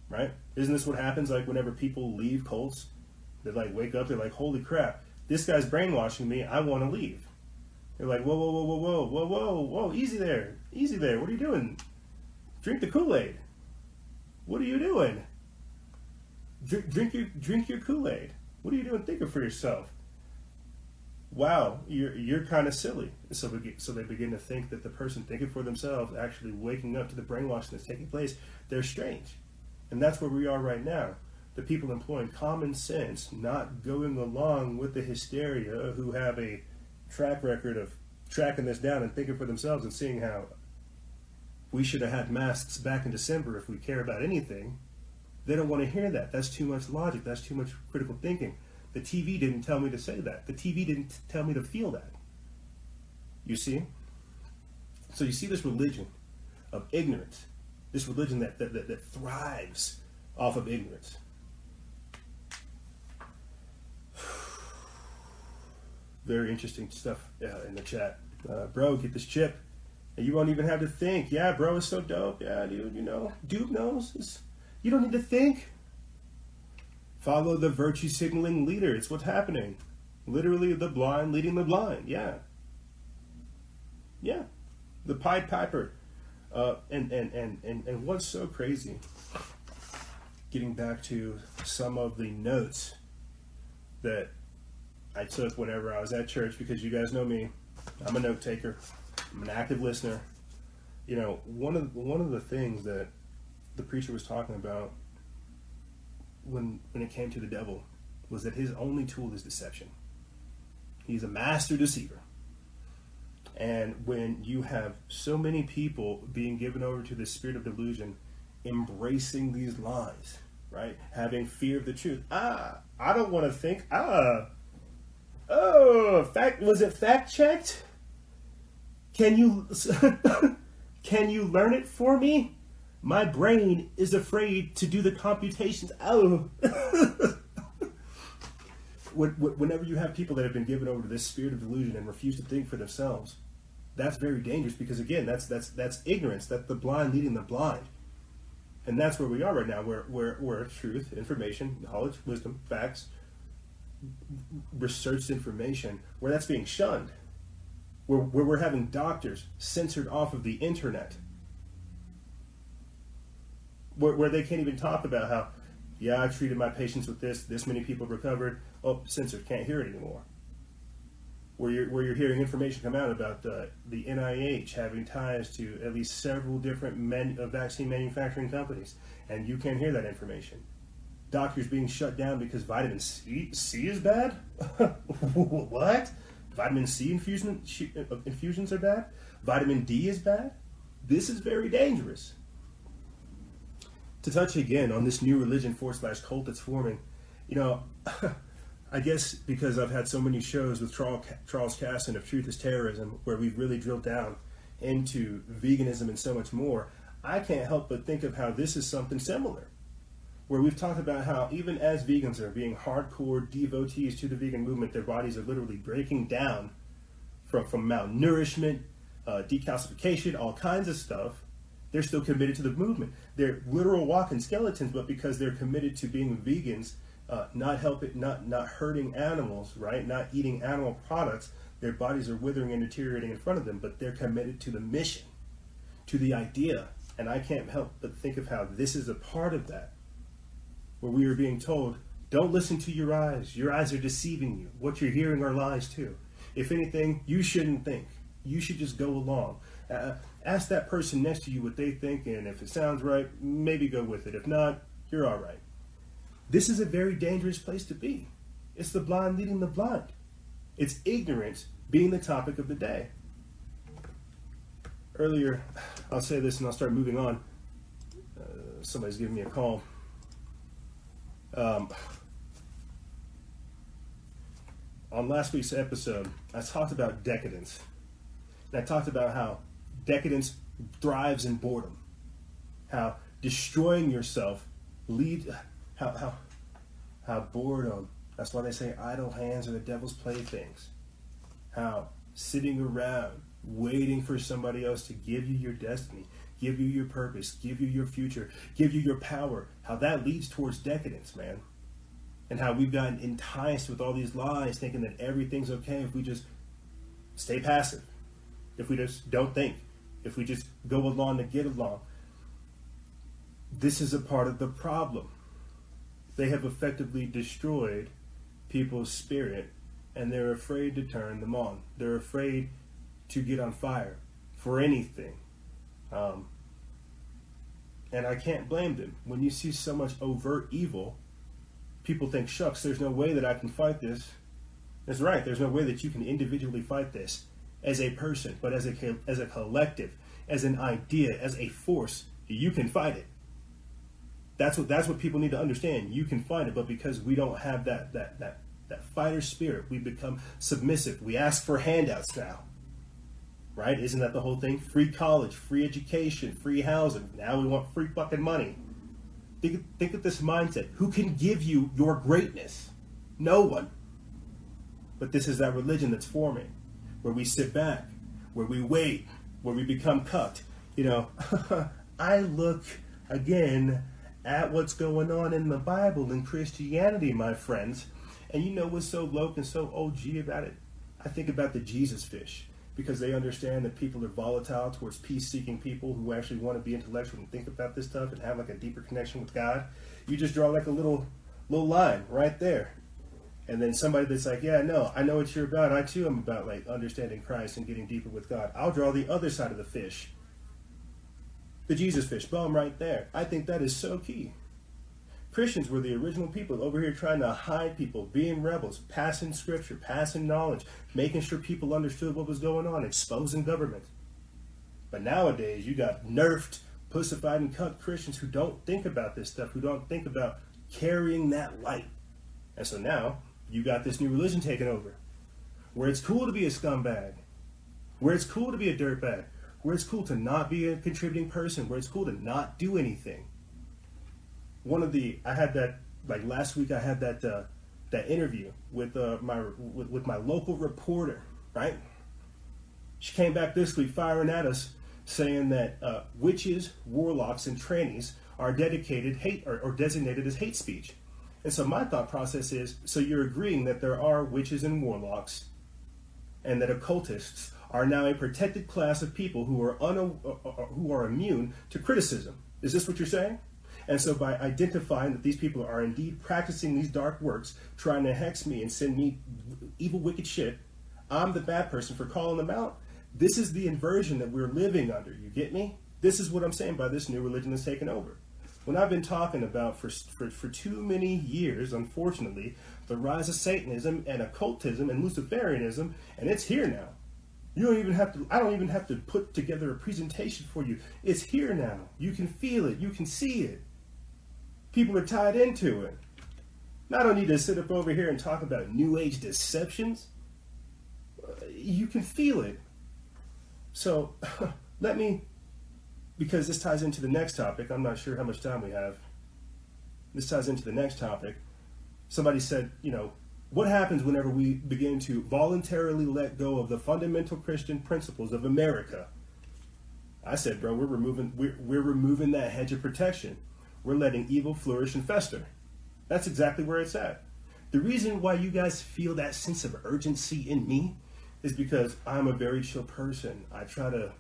Right? Isn't this what happens like whenever people leave cults? They like wake up, they're like, holy crap, this guy's brainwashing me, I want to leave. They're like, whoa, whoa, whoa, whoa, whoa, whoa, whoa, whoa, easy there, easy there. What are you doing? Drink the Kool Aid. What are you doing? Drink, drink your drink your Kool Aid. What are you doing? Thinking for yourself. Wow, you're you're kind of silly. So so they begin to think that the person thinking for themselves, actually waking up to the brainwashing that's taking place, they're strange, and that's where we are right now. The people employing common sense, not going along with the hysteria, who have a track record of tracking this down and thinking for themselves and seeing how we should have had masks back in December if we care about anything. They don't want to hear that. That's too much logic. That's too much critical thinking. The TV didn't tell me to say that. The TV didn't tell me to feel that. You see? So you see this religion of ignorance, this religion that, that, that, that thrives off of ignorance. very interesting stuff uh, in the chat. Uh, bro, get this chip. And you won't even have to think. Yeah, bro, it's so dope. Yeah, dude, you know, dude knows. It's, you don't need to think. Follow the virtue signaling leader. It's what's happening. Literally, the blind leading the blind. Yeah. Yeah. the Pied Piper. Uh, and, and, and, and, and what's so crazy, getting back to some of the notes that I took whenever I was at church, because you guys know me, I'm a note taker, I'm an active listener. You know, one of one of the things that the preacher was talking about when when it came to the devil was that his only tool is deception. He's a master deceiver. And when you have so many people being given over to the spirit of delusion, embracing these lies, right? Having fear of the truth. Ah, I don't want to think. Ah, oh, fact was it fact checked? Can you can you learn it for me? My brain is afraid to do the computations. Oh. whenever you have people that have been given over to this spirit of delusion and refuse to think for themselves, that's very dangerous because again, that's that's that's ignorance. That's the blind leading the blind, and that's where we are right now. Where where where truth, information, knowledge, wisdom, facts, researched information, where that's being shunned, where where we're having doctors censored off of the internet, where where they can't even talk about how, yeah, I treated my patients with this. This many people recovered. Oh, censored, can't hear it anymore where you're, where you're hearing information come out about uh, the NIH having ties to at least several different men, uh, vaccine manufacturing companies, and you can't hear that information. Doctors being shut down because vitamin C, C is bad? what? Vitamin C infusion, uh, infusions are bad? Vitamin D is bad? This is very dangerous. To touch again on this new religion force slash cult that's forming, you know, I guess because I've had so many shows with Charles Casson of Truth is Terrorism, where we've really drilled down into veganism and so much more, I can't help but think of how this is something similar. Where we've talked about how even as vegans are being hardcore devotees to the vegan movement, their bodies are literally breaking down from, from malnourishment, uh, decalcification, all kinds of stuff. They're still committed to the movement. They're literal walking skeletons, but because they're committed to being vegans, uh, not helping, not not hurting animals, right? Not eating animal products. Their bodies are withering and deteriorating in front of them, but they're committed to the mission, to the idea. And I can't help but think of how this is a part of that, where we are being told, "Don't listen to your eyes. Your eyes are deceiving you. What you're hearing are lies too. If anything, you shouldn't think. You should just go along." Uh, ask that person next to you what they think, and if it sounds right, maybe go with it. If not, you're all right. This is a very dangerous place to be. It's the blind leading the blind. It's ignorance being the topic of the day. Earlier, I'll say this and I'll start moving on. Uh, somebody's giving me a call. Um, on last week's episode, I talked about decadence. And I talked about how decadence thrives in boredom. How destroying yourself lead how how how boredom. Um, that's why they say idle hands are the devil's playthings. How sitting around waiting for somebody else to give you your destiny, give you your purpose, give you your future, give you your power. How that leads towards decadence, man. And how we've gotten enticed with all these lies, thinking that everything's okay if we just stay passive, if we just don't think, if we just go along to get along. This is a part of the problem they have effectively destroyed people's spirit and they're afraid to turn them on. They're afraid to get on fire for anything. Um, and I can't blame them. When you see so much overt evil, people think, shucks, there's no way that I can fight this. That's right, there's no way that you can individually fight this as a person, but as a, as a collective, as an idea, as a force, you can fight it that's what that's what people need to understand. You can find it, but because we don't have that that that that fighter spirit, we become submissive. We ask for handouts now. Right? Isn't that the whole thing? Free college, free education, free housing. Now we want free fucking money. Think, think of this mindset. Who can give you your greatness? No one. But this is that religion that's forming, where we sit back, where we wait, where we become cucked. You know, I look again at what's going on in the Bible and Christianity, my friends. And you know what's so low and so OG about it? I think about the Jesus fish. because they understand that people are volatile towards peace seeking people who actually want to be intellectual and think about this stuff and have like a deeper connection with God. You just draw like a little little line right there. And then somebody that's like, yeah, no, I know what you're about. I too am about like understanding Christ and getting deeper with God. I'll draw the other side of the fish. The Jesus fish, boom, right there. I think that is so key. Christians were the original people over here trying to hide people, being rebels, passing scripture, passing knowledge, making sure people understood what was going on, exposing government. But nowadays, you got nerfed, pussified, and cut Christians who don't think about this stuff, who don't think about carrying that light. And so now, you got this new religion taking over, where it's cool to be a scumbag, where it's cool to be a dirtbag, where it's cool to not be a contributing person, where it's cool to not do anything one of the I had that like last week I had that uh, that interview with uh, my with, with my local reporter, right? She came back this week firing at us, saying that uh, witches, warlocks, and trannies are dedicated hate or, or designated as hate speech. And so my thought process is: so you're agreeing that there are witches and warlocks, and that occultists are now a protected class of people who are un- uh, uh, who are immune to criticism. Is this what you're saying? And so, by identifying that these people are indeed practicing these dark works, trying to hex me and send me evil, wicked shit, I'm the bad person for calling them out. This is the inversion that we're living under. You get me? This is what I'm saying by this new religion that's taken over. When I've been talking about for, for, for too many years, unfortunately, the rise of Satanism and occultism and Luciferianism, and it's here now. You don't even have to, I don't even have to put together a presentation for you. It's here now. You can feel it, you can see it people are tied into it. Now, I don't need to sit up over here and talk about New Age deceptions. Uh, you can feel it. So, let me, because this ties into the next topic, I'm not sure how much time we have. This ties into the next topic. Somebody said, you know, what happens whenever we begin to voluntarily let go of the fundamental Christian principles of America? I said, bro, we're removing we're, we're removing that hedge of protection we're letting evil flourish and fester. That's exactly where it's at. The reason why you guys feel that sense of urgency in me is because I'm a very chill person. I try to,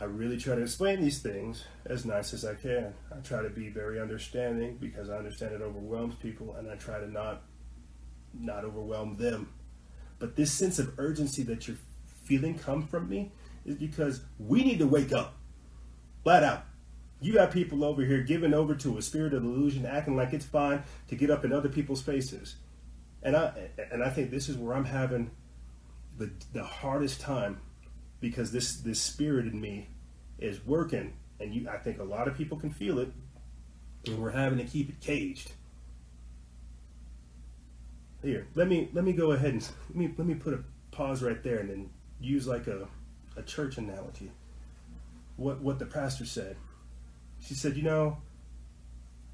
I really try to explain these things as nice as I can. I try to be very understanding because I understand it overwhelms people and I try to not, not overwhelm them. But this sense of urgency that you're feeling come from me is because we need to wake up. Flat out you got people over here giving over to a spirit of illusion, acting like it's fine to get up in other people's faces. And I and I think this is where I'm having the the hardest time because this this spirit in me is working and you I think a lot of people can feel it and we're having to keep it caged. Here, let me let me go ahead and let me let me put a pause right there and then use like a, a church analogy. What what the pastor said she said, you know,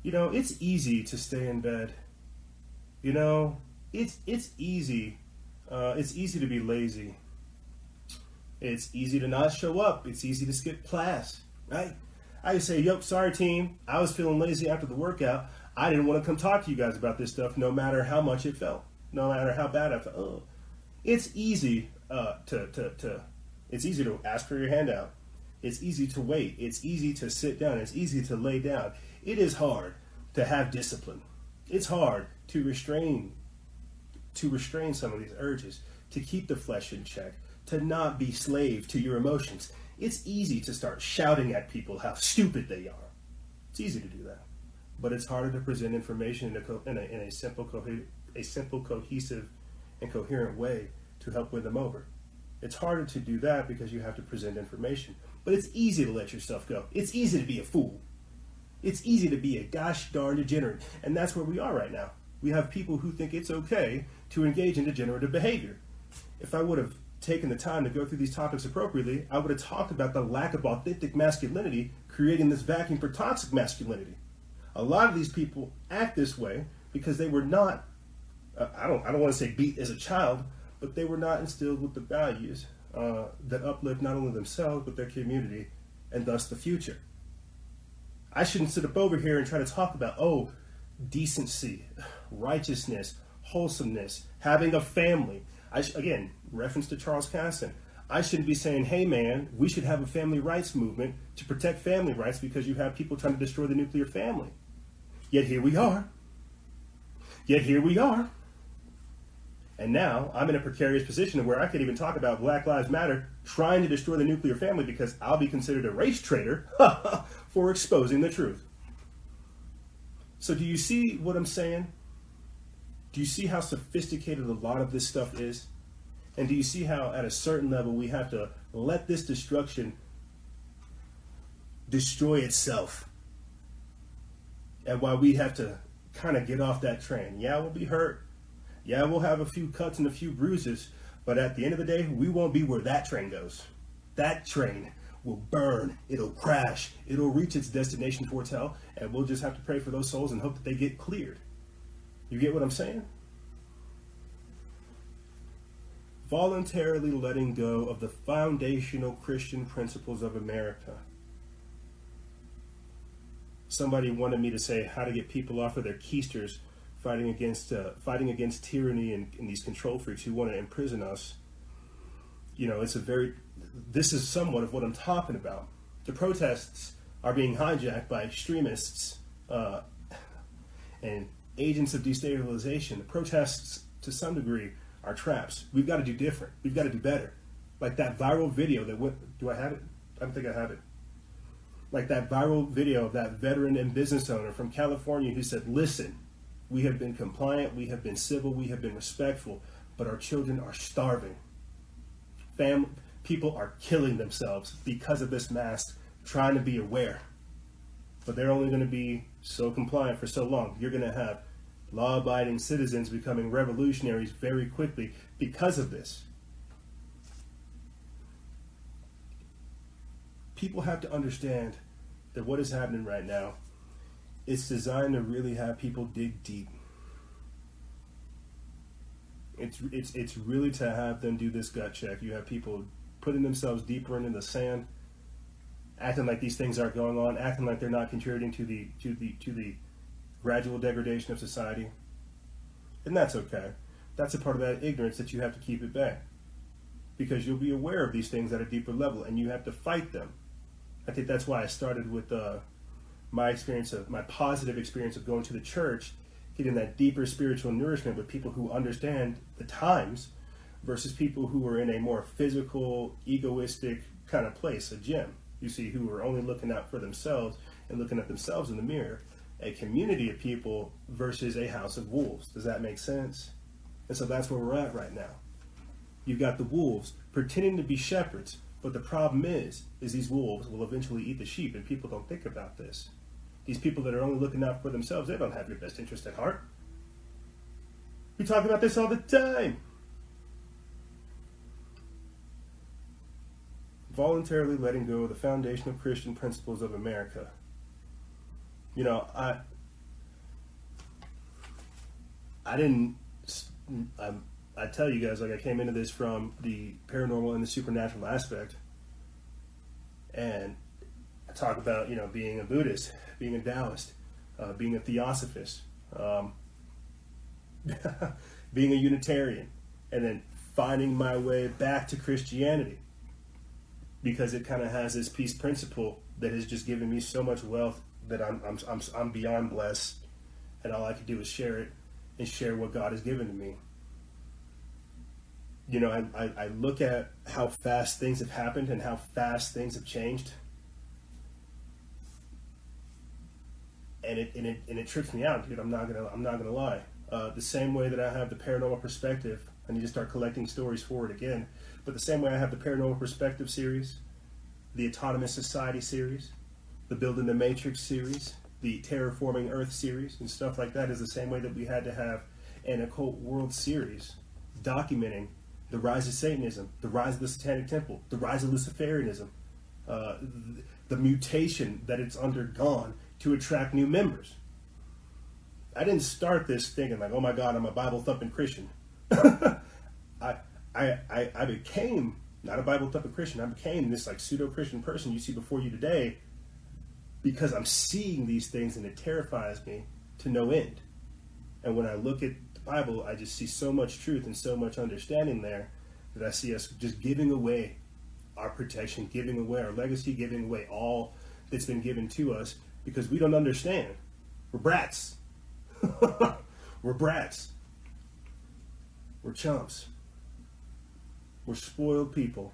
you know, it's easy to stay in bed. You know, it's it's easy. Uh, it's easy to be lazy. It's easy to not show up. It's easy to skip class, right? I say, "Yep, sorry, team. I was feeling lazy after the workout. I didn't want to come talk to you guys about this stuff, no matter how much it felt, no matter how bad I felt." Oh. It's easy uh, to, to, to, it's easy to ask for your handout. It's easy to wait. It's easy to sit down. It's easy to lay down. It is hard to have discipline. It's hard to restrain to restrain some of these urges, to keep the flesh in check, to not be slave to your emotions. It's easy to start shouting at people how stupid they are. It's easy to do that. But it's harder to present information in a, co- in a, in a simple, co- a simple, cohesive, and coherent way to help win them over. It's harder to do that because you have to present information. But it's easy to let yourself go. It's easy to be a fool. It's easy to be a gosh darn degenerate. And that's where we are right now. We have people who think it's okay to engage in degenerative behavior. If I would have taken the time to go through these topics appropriately, I would have talked about the lack of authentic masculinity creating this vacuum for toxic masculinity. A lot of these people act this way because they were not uh, I don't I don't want to say beat as a child, but they were not instilled with the values uh, that uplift not only themselves but their community and thus the future. I shouldn't sit up over here and try to talk about, oh, decency, righteousness, wholesomeness, having a family. I sh- again, reference to Charles Casson. I shouldn't be saying, hey man, we should have a family rights movement to protect family rights because you have people trying to destroy the nuclear family. Yet here we are. Yet here we are. And now I'm in a precarious position where I could even talk about Black Lives Matter trying to destroy the nuclear family because I'll be considered a race traitor for exposing the truth. So, do you see what I'm saying? Do you see how sophisticated a lot of this stuff is? And do you see how, at a certain level, we have to let this destruction destroy itself? And why we have to kind of get off that train. Yeah, we'll be hurt. Yeah, we'll have a few cuts and a few bruises. But at the end of the day, we won't be where that train goes. That train will burn, it'll crash, it'll reach its destination towards hell, and we'll just have to pray for those souls and hope that they get cleared. You get what I'm saying? Voluntarily letting go of the foundational Christian principles of America. Somebody wanted me to say how to get people off of their keisters fighting against uh, fighting against tyranny and, and these control freaks who want to imprison us. You know, it's a very this is somewhat of what I'm talking about. The protests are being hijacked by extremists uh, and agents of destabilization. The protests, to some degree, are traps. We've got to do different. We've got to do better. Like that viral video that went. Do I have it? I don't think I have it. Like that viral video of that veteran and business owner from California who said, "Listen, we have been compliant, we have been civil, we have been respectful, but our children are starving. Fam- people are killing themselves because of this mask, trying to be aware. But they're only going to be so compliant for so long. You're going to have law abiding citizens becoming revolutionaries very quickly because of this. People have to understand that what is happening right now it's designed to really have people dig deep. It's it's it's really to have them do this gut check. You have people putting themselves deeper into the sand, acting like these things aren't going on, acting like they're not contributing to the to the to the gradual degradation of society. And that's okay. That's a part of that ignorance that you have to keep it back. Because you'll be aware of these things at a deeper level and you have to fight them. I think that's why I started with uh, my experience of my positive experience of going to the church, getting that deeper spiritual nourishment with people who understand the times versus people who are in a more physical, egoistic kind of place, a gym. You see, who are only looking out for themselves and looking at themselves in the mirror. A community of people versus a house of wolves. Does that make sense? And so that's where we're at right now. You've got the wolves pretending to be shepherds, but the problem is, is these wolves will eventually eat the sheep, and people don't think about this. These people that are only looking out for themselves, they don't have your best interest at heart. We talk about this all the time. Voluntarily letting go of the foundational Christian principles of America. You know, I I didn't I, I tell you guys like I came into this from the paranormal and the supernatural aspect, and I talk about you know being a Buddhist, being a Taoist, uh, being a Theosophist, um, being a Unitarian, and then finding my way back to Christianity. Because it kind of has this peace principle that has just given me so much wealth that I'm, I'm, I'm, I'm beyond blessed, and all I can do is share it and share what God has given to me. You know, I, I, I look at how fast things have happened and how fast things have changed and it and it and it trips me out, dude. I'm not gonna I'm not gonna lie. Uh, the same way that I have the paranormal perspective, I need to start collecting stories for it again. But the same way I have the paranormal perspective series, the autonomous society series, the building the matrix series, the terraforming Earth series, and stuff like that is the same way that we had to have an occult world series documenting the rise of Satanism, the rise of the Satanic Temple, the rise of Luciferianism, uh, the mutation that it's undergone to attract new members. I didn't start this thinking like, oh my God, I'm a Bible thumping Christian. I, I, I, I became not a Bible thumping Christian. I became this like pseudo Christian person you see before you today because I'm seeing these things and it terrifies me to no end. And when I look at the Bible, I just see so much truth and so much understanding there that I see us just giving away our protection, giving away our legacy, giving away all that's been given to us because we don't understand. We're brats. We're brats. We're chumps. We're spoiled people.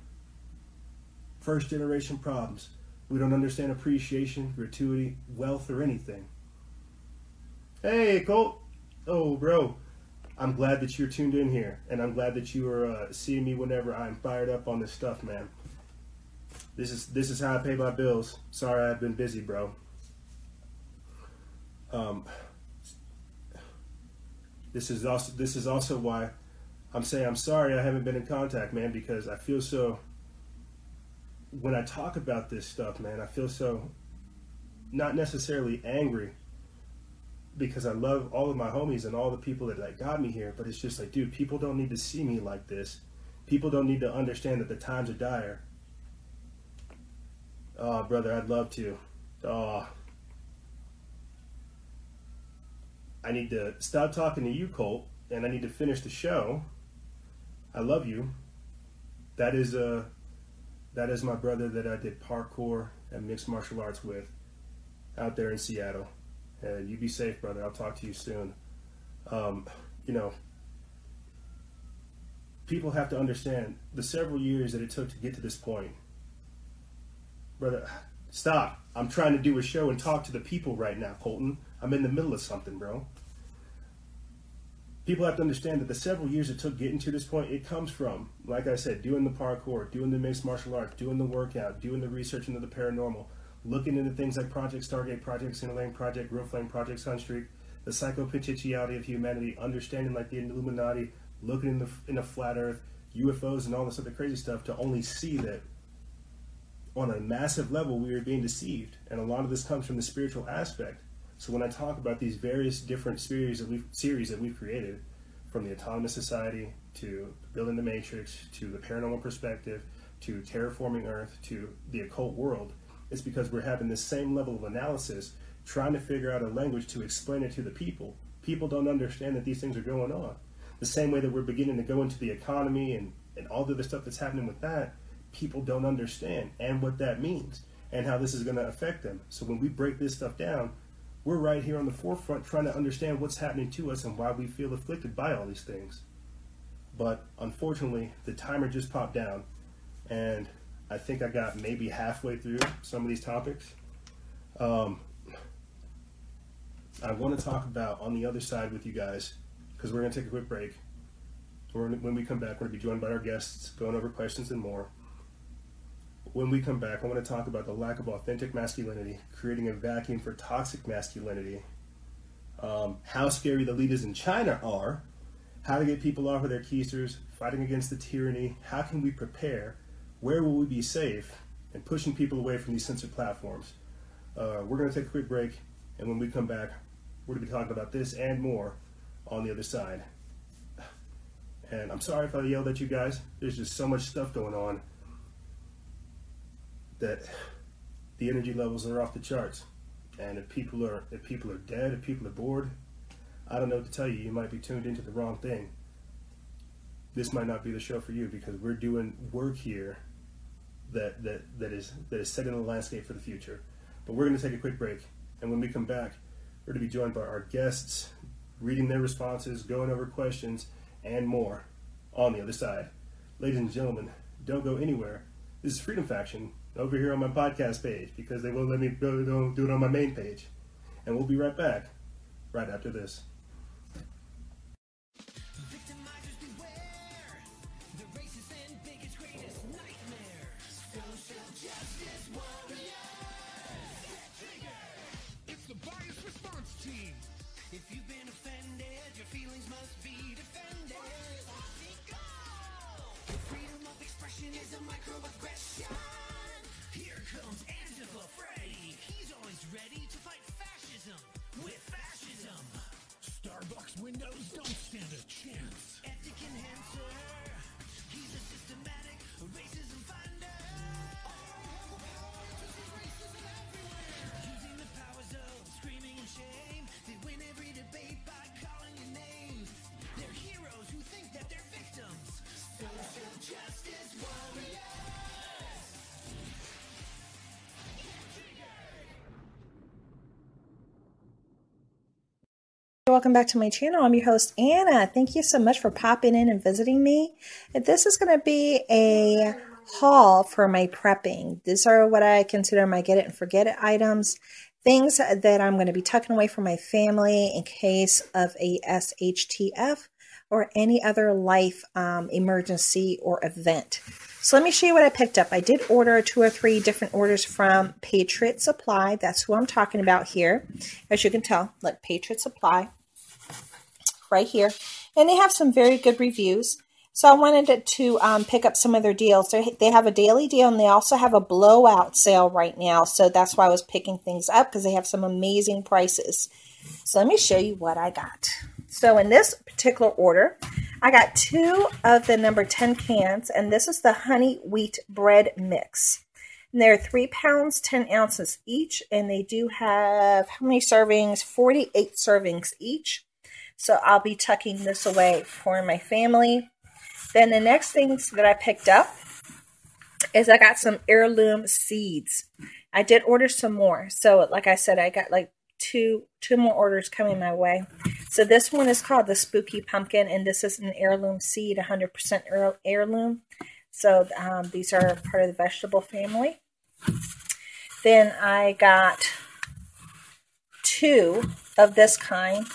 First generation problems. We don't understand appreciation, gratuity, wealth, or anything. Hey, Colt. Oh, bro. I'm glad that you're tuned in here, and I'm glad that you are uh, seeing me whenever I'm fired up on this stuff, man. This is this is how I pay my bills. Sorry, I've been busy, bro. Um, this is also this is also why I'm saying I'm sorry I haven't been in contact, man, because I feel so. When I talk about this stuff, man, I feel so not necessarily angry because I love all of my homies and all the people that like, got me here, but it's just like, dude, people don't need to see me like this. People don't need to understand that the times are dire. Oh, brother, I'd love to. Oh. I need to stop talking to you, Colt, and I need to finish the show. I love you. That is uh that is my brother that I did parkour and mixed martial arts with out there in Seattle. And you be safe, brother. I'll talk to you soon. Um, you know, people have to understand the several years that it took to get to this point. Brother, stop. I'm trying to do a show and talk to the people right now, Colton. I'm in the middle of something, bro. People have to understand that the several years it took getting to this point, it comes from, like I said, doing the parkour, doing the mixed martial arts, doing the workout, doing the research into the paranormal, looking into things like Project Stargate, Project Center Lane, Project Grill Flame, Project Sunstreak, the psychopotentiality of humanity, understanding like the Illuminati, looking in the in a flat Earth, UFOs, and all this other crazy stuff to only see that on a massive level we are being deceived, and a lot of this comes from the spiritual aspect. So when I talk about these various different series that we've series that we've created, from the autonomous society to building the matrix to the paranormal perspective to terraforming Earth to the occult world is because we're having this same level of analysis, trying to figure out a language to explain it to the people. People don't understand that these things are going on. The same way that we're beginning to go into the economy and, and all the other stuff that's happening with that, people don't understand and what that means and how this is going to affect them. So when we break this stuff down, we're right here on the forefront trying to understand what's happening to us and why we feel afflicted by all these things. But unfortunately, the timer just popped down, and I think I got maybe halfway through some of these topics. Um, I want to talk about on the other side with you guys because we're going to take a quick break. When we come back, we're going to be joined by our guests, going over questions and more. When we come back, I want to talk about the lack of authentic masculinity, creating a vacuum for toxic masculinity, um, how scary the leaders in China are, how to get people off of their keisters, fighting against the tyranny, how can we prepare where will we be safe and pushing people away from these censored platforms. Uh, we're going to take a quick break, and when we come back, we're going to be talking about this and more on the other side. And I'm sorry if I yelled at you guys. There's just so much stuff going on that the energy levels are off the charts. And if people are if people are dead, if people are bored, I don't know what to tell you. You might be tuned into the wrong thing. This might not be the show for you because we're doing work here that that that is that is setting the landscape for the future. But we're going to take a quick break, and when we come back, we're going to be joined by our guests, reading their responses, going over questions, and more on the other side. Ladies and gentlemen, don't go anywhere. This is Freedom Faction over here on my podcast page because they won't let me do it on my main page. And we'll be right back right after this. Welcome back to my channel. I'm your host, Anna. Thank you so much for popping in and visiting me. This is going to be a haul for my prepping. These are what I consider my get it and forget it items. Things that I'm going to be tucking away from my family in case of a SHTF or any other life um, emergency or event. So let me show you what I picked up. I did order two or three different orders from Patriot Supply. That's who I'm talking about here. As you can tell, look, Patriot Supply right here. And they have some very good reviews. So I wanted to um, pick up some of their deals. They, they have a daily deal and they also have a blowout sale right now. So that's why I was picking things up because they have some amazing prices. So let me show you what I got. So in this particular order, I got two of the number 10 cans, and this is the honey wheat bread mix. And they're three pounds, 10 ounces each, and they do have how many servings? 48 servings each. So I'll be tucking this away for my family. Then the next things that I picked up is I got some heirloom seeds. I did order some more. So like I said, I got like two two more orders coming my way. So this one is called the Spooky Pumpkin, and this is an heirloom seed, 100% heirloom. So um, these are part of the vegetable family. Then I got two of this kind,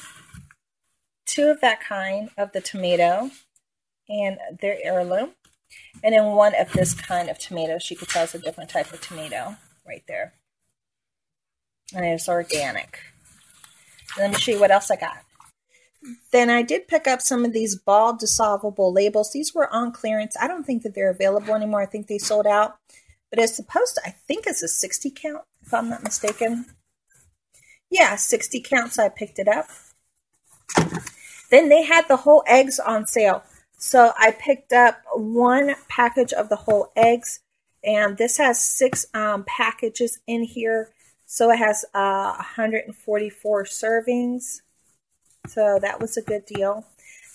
two of that kind of the tomato, and they're heirloom. And then one of this kind of tomatoes. She could tell it's a different type of tomato right there and it's organic. Let me show you what else I got. Then I did pick up some of these ball dissolvable labels. These were on clearance. I don't think that they're available anymore. I think they sold out. But it's supposed to, I think it's a 60 count, if I'm not mistaken. Yeah, 60 counts. I picked it up. Then they had the whole eggs on sale. So I picked up one package of the whole eggs. And this has six um, packages in here. So it has uh, 144 servings. So that was a good deal.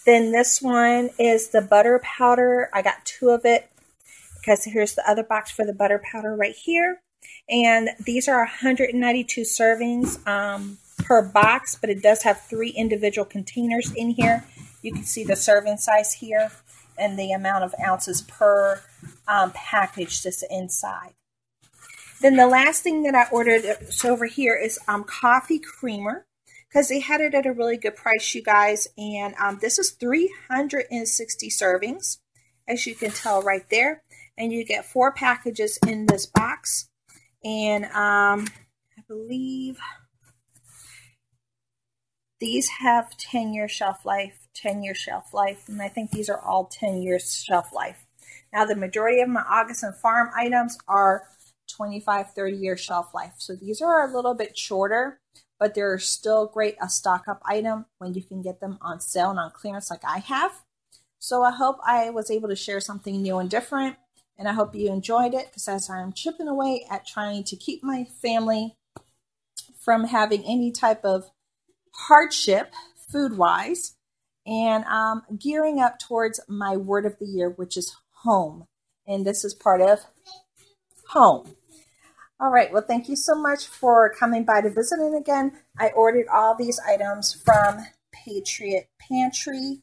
Then this one is the butter powder. I got two of it because here's the other box for the butter powder right here. And these are 192 servings um, per box, but it does have three individual containers in here. You can see the serving size here and the amount of ounces per um, package that's inside. Then the last thing that I ordered so over here is um, coffee creamer because they had it at a really good price, you guys. And um, this is 360 servings, as you can tell right there. And you get four packages in this box. And um, I believe these have 10 year shelf life, 10 year shelf life. And I think these are all 10 years shelf life. Now, the majority of my Augason Farm items are 25, 30 year shelf life. So these are a little bit shorter, but they're still great a stock up item when you can get them on sale and on clearance like I have. So I hope I was able to share something new and different. And I hope you enjoyed it because as I'm chipping away at trying to keep my family from having any type of hardship food wise and um, gearing up towards my word of the year, which is home. And this is part of home. All right. Well, thank you so much for coming by to visit. And again, I ordered all these items from Patriot Pantry.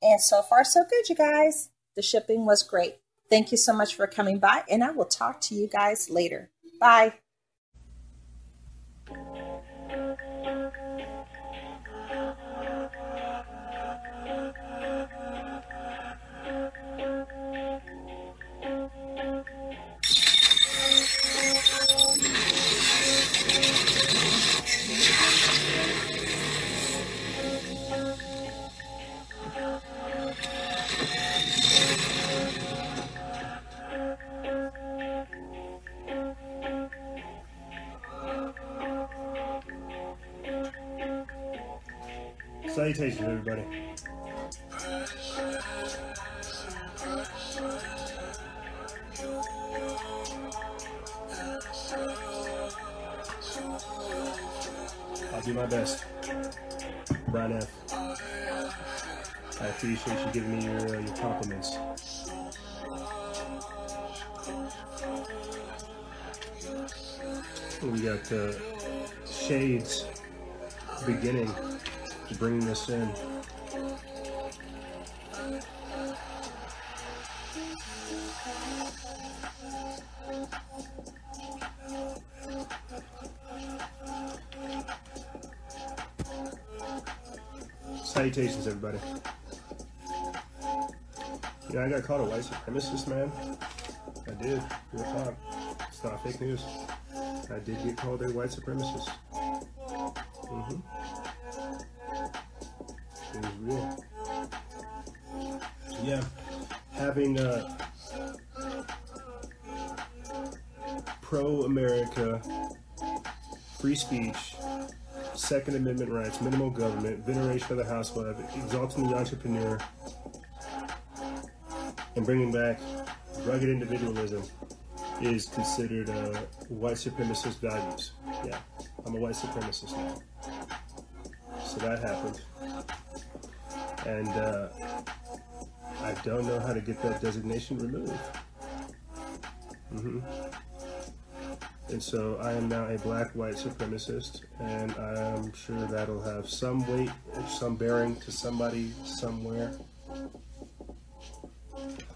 And so far, so good, you guys. The shipping was great. Thank you so much for coming by, and I will talk to you guys later. Bye. Appreciate you giving me your, uh, your compliments. We got uh, Shades beginning bringing us in. Salutations, everybody. Know, I got called a white supremacist, man. I did. Real. It's not fake news. I did get called a white supremacist. Mm-hmm. It was real. Yeah, having uh, pro-America, free speech, Second Amendment rights, minimal government, veneration of the housewife, exalting the entrepreneur, and bringing back rugged individualism is considered white supremacist values. Yeah, I'm a white supremacist now. So that happened. And uh, I don't know how to get that designation removed. Mm-hmm. And so I am now a black white supremacist, and I'm sure that'll have some weight, some bearing to somebody somewhere.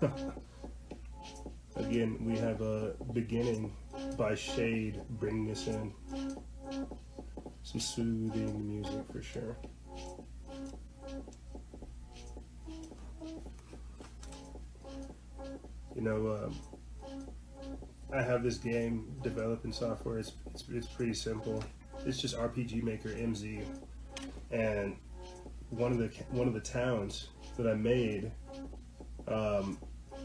Again, we have a beginning by Shade bringing us in. Some soothing music for sure. You know, um, I have this game developing software. It's, it's, it's pretty simple. It's just RPG Maker MZ, and one of the one of the towns that I made, um,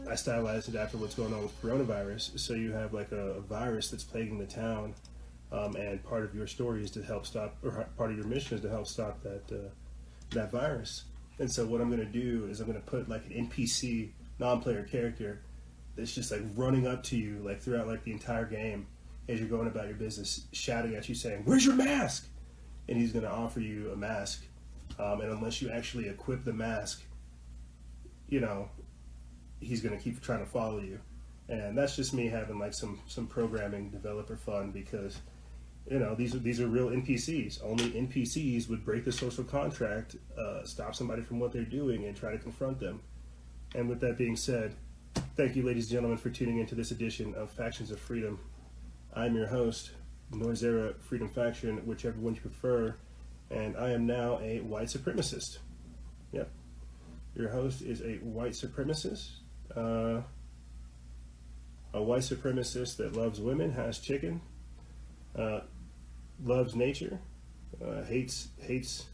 I stylized it after what's going on with coronavirus. So you have like a, a virus that's plaguing the town, um, and part of your story is to help stop, or part of your mission is to help stop that uh, that virus. And so what I'm going to do is I'm going to put like an NPC non-player character that's just like running up to you like throughout like the entire game as you're going about your business, shouting at you saying, "Where's your mask?" And he's going to offer you a mask, um, and unless you actually equip the mask, you know, he's going to keep trying to follow you. And that's just me having like some some programming developer fun because you know these are these are real NPCs. Only NPCs would break the social contract, uh, stop somebody from what they're doing, and try to confront them. And with that being said, thank you, ladies and gentlemen, for tuning into this edition of Factions of Freedom. I'm your host, NoizceEra Freedom Faction, whichever one you prefer, and I am now a white supremacist. Yep, your host is a white supremacist. Uh, a white supremacist that loves women, has chicken, uh, loves nature, uh, hates hates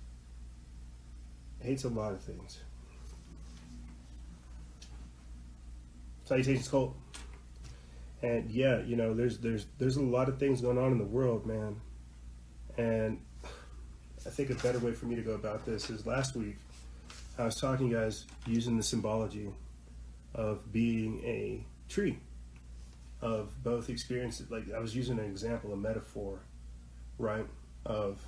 hates a lot of things. Salutations, Colt. And yeah, you know, there's there's there's a lot of things going on in the world, man. And I think a better way for me to go about this is last week I was talking to you guys using the symbology of being a tree, of both experiences. Like I was using an example, a metaphor, right, of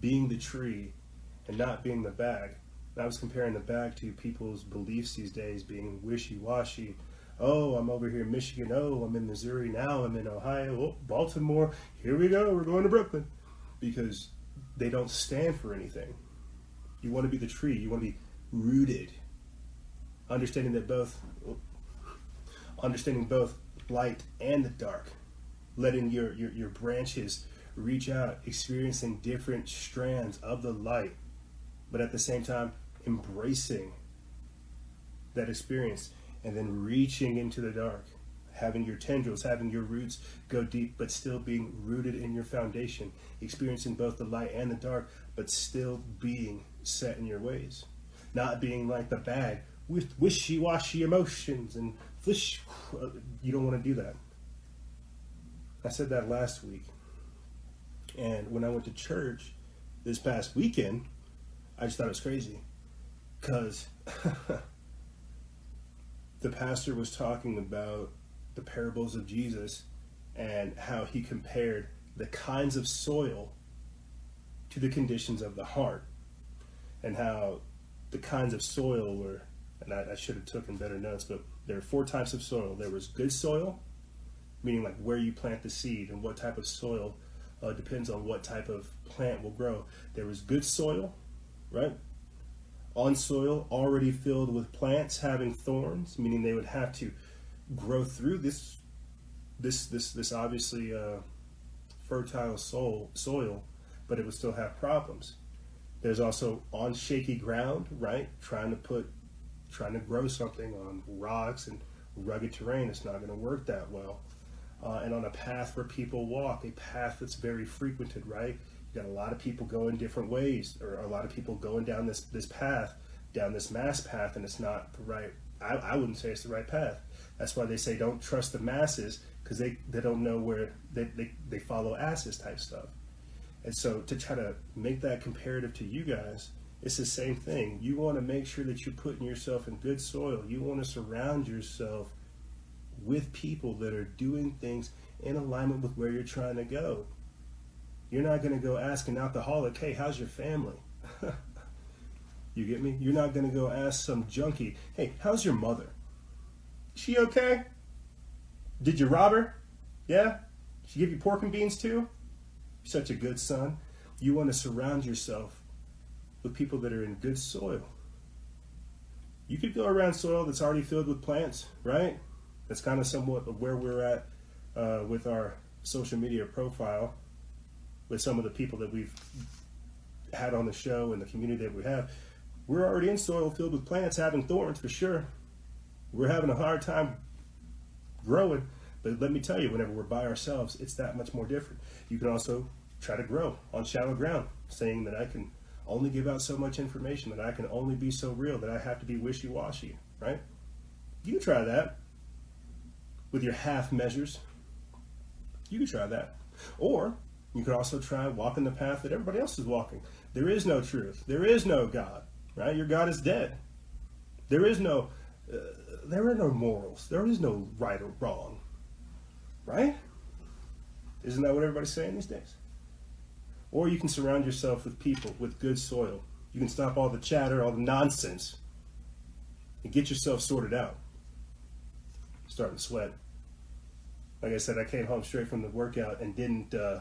being the tree and not being the bag. And I was comparing the bag to people's beliefs these days being wishy-washy. Oh, I'm over here in Michigan. Oh, I'm in Missouri now. I'm in Ohio. Oh, Baltimore. Here we go. We're going to Brooklyn because they don't stand for anything. You want to be the tree. You want to be rooted, understanding that both, understanding both light and the dark, letting your, your, your branches reach out, experiencing different strands of the light, but at the same time, embracing that experience and then reaching into the dark, having your tendrils, having your roots go deep, but still being rooted in your foundation, experiencing both the light and the dark, but still being set in your ways. Not being like the bag with wishy washy emotions and flish. You don't want to do that. I said that last week. And when I went to church this past weekend, I just thought it was crazy. Because the pastor was talking about the parables of Jesus and how he compared the kinds of soil to the conditions of the heart and how the kinds of soil were and I, I should have taken better notes but there are four types of soil there was good soil meaning like where you plant the seed and what type of soil uh, depends on what type of plant will grow there was good soil right? On soil already filled with plants having thorns, meaning they would have to grow through this, this, this, this obviously uh, fertile soil, soil, but it would still have problems. There's also on shaky ground, right? Trying to put, trying to grow something on rocks and rugged terrain. It's not going to work that well. Uh, and on a path where people walk, a path that's very frequented, right? You got a lot of people going different ways, or a lot of people going down this this path, down this mass path, and it's not the right. I, I wouldn't say it's the right path. That's why they say don't trust the masses because they, they don't know where they, they, they follow asses type stuff. And so to try to make that comparative to you guys, it's the same thing. You want to make sure that you're putting yourself in good soil. You want to surround yourself with people that are doing things in alignment with where you're trying to go. You're not going to go ask an alcoholic, hey, how's your family? you get me? You're not going to go ask some junkie, hey, how's your mother? She okay? Did you rob her? Yeah? She give you pork and beans too? Such a good son. You want to surround yourself with people that are in good soil. You could go around soil that's already filled with plants, right? That's kind of somewhat of where we're at uh, with our social media profile, with some of the people that we've had on the show and the community that we have. We're already in soil filled with plants having thorns for sure. We're having a hard time growing, but let me tell you, whenever we're by ourselves, it's that much more different. You can also try to grow on shallow ground, saying that I can only give out so much information, that I can only be so real, that I have to be wishy washy, right? You try that with your half measures. You can try that. Or you could also try walking the path that everybody else is walking. There is no truth. There is no God, right? Your God is dead. There is no, uh, there are no morals. There is no right or wrong, right? Isn't that what everybody's saying these days? Or you can surround yourself with people with good soil. You can stop all the chatter, all the nonsense, and get yourself sorted out. Starting to sweat like I said, I came home straight from the workout and didn't uh,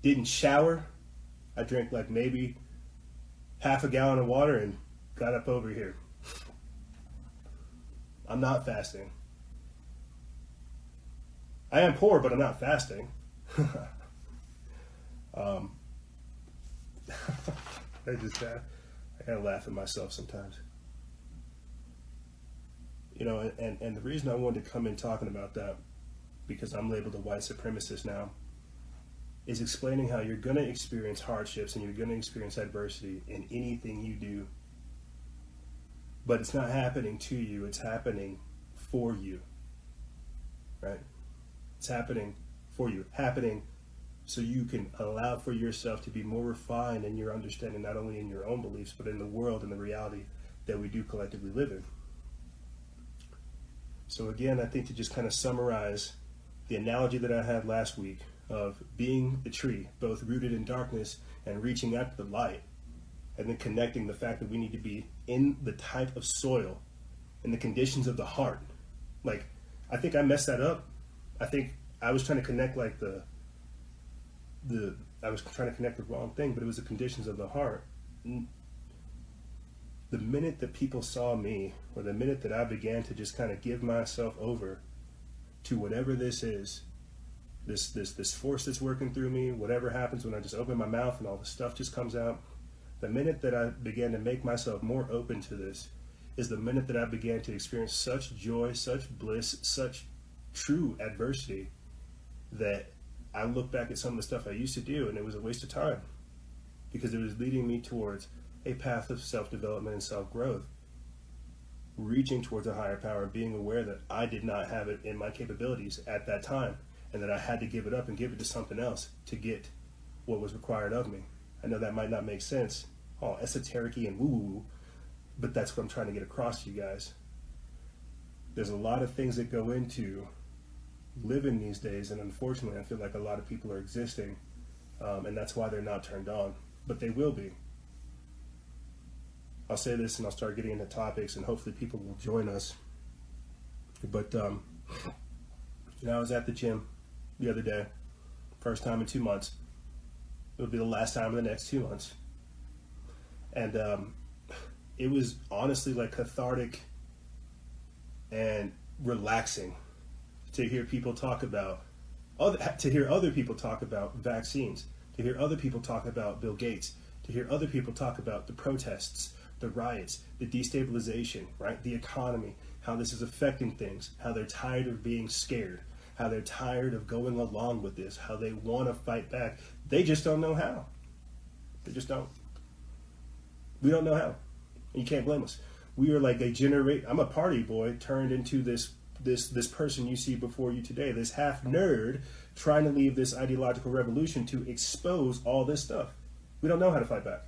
didn't shower. I drank like maybe half a gallon of water and got up over here. I'm not fasting. I am poor, but I'm not fasting. um, I just I of laugh at myself sometimes. You know, and, and the reason I wanted to come in talking about that because I'm labeled a white supremacist now, is explaining how you're to experience hardships and you're to experience adversity in anything you do. But it's not happening to you, it's happening for you. Right? It's happening for you. Happening so you can allow for yourself to be more refined in your understanding, not only in your own beliefs, but in the world and the reality that we do collectively live in. So, again, I think to just kind of summarize the analogy that I had last week of being the tree, both rooted in darkness and reaching out to the light, and then connecting the fact that we need to be in the type of soil and the conditions of the heart. Like, I think I messed that up. I think I was trying to connect like the the I was trying to connect the wrong thing, but it was the conditions of the heart. The minute that people saw me, or the minute that I began to just kind of give myself over to whatever this is, this this this force that's working through me, whatever happens when I just open my mouth and all the stuff just comes out. The minute that I began to make myself more open to this is the minute that I began to experience such joy, such bliss, such true adversity that I look back at some of the stuff I used to do and it was a waste of time because it was leading me towards a path of self development and self growth reaching towards a higher power being aware that I did not have it in my capabilities at that time and that I had to give it up and give it to something else to get what was required of me. I know that might not make sense, all esoteric and woo woo, but that's what I'm trying to get across to you guys. There's a lot of things that go into living these days, and unfortunately, I feel like a lot of people are existing, um, and that's why they're not turned on, but they will be I'll say this and I'll start getting into topics and hopefully people will join us. But um, you know, I was at the gym the other day, first time in two months. It'll be the last time in the next two months. and um, it was honestly like cathartic and relaxing to hear people talk about other, to hear other people talk about vaccines, to hear other people talk about Bill Gates, to hear other people talk about the protests, the riots, the destabilization, right? The economy, how this is affecting things, how they're tired of being scared, how they're tired of going along with this, how they want to fight back. They just don't know how. They just don't. We don't know how. You can't blame us. We are like a generate. I'm a party boy turned into this this this person you see before you today, this half nerd trying to lead this ideological revolution to expose all this stuff. We don't know how to fight back.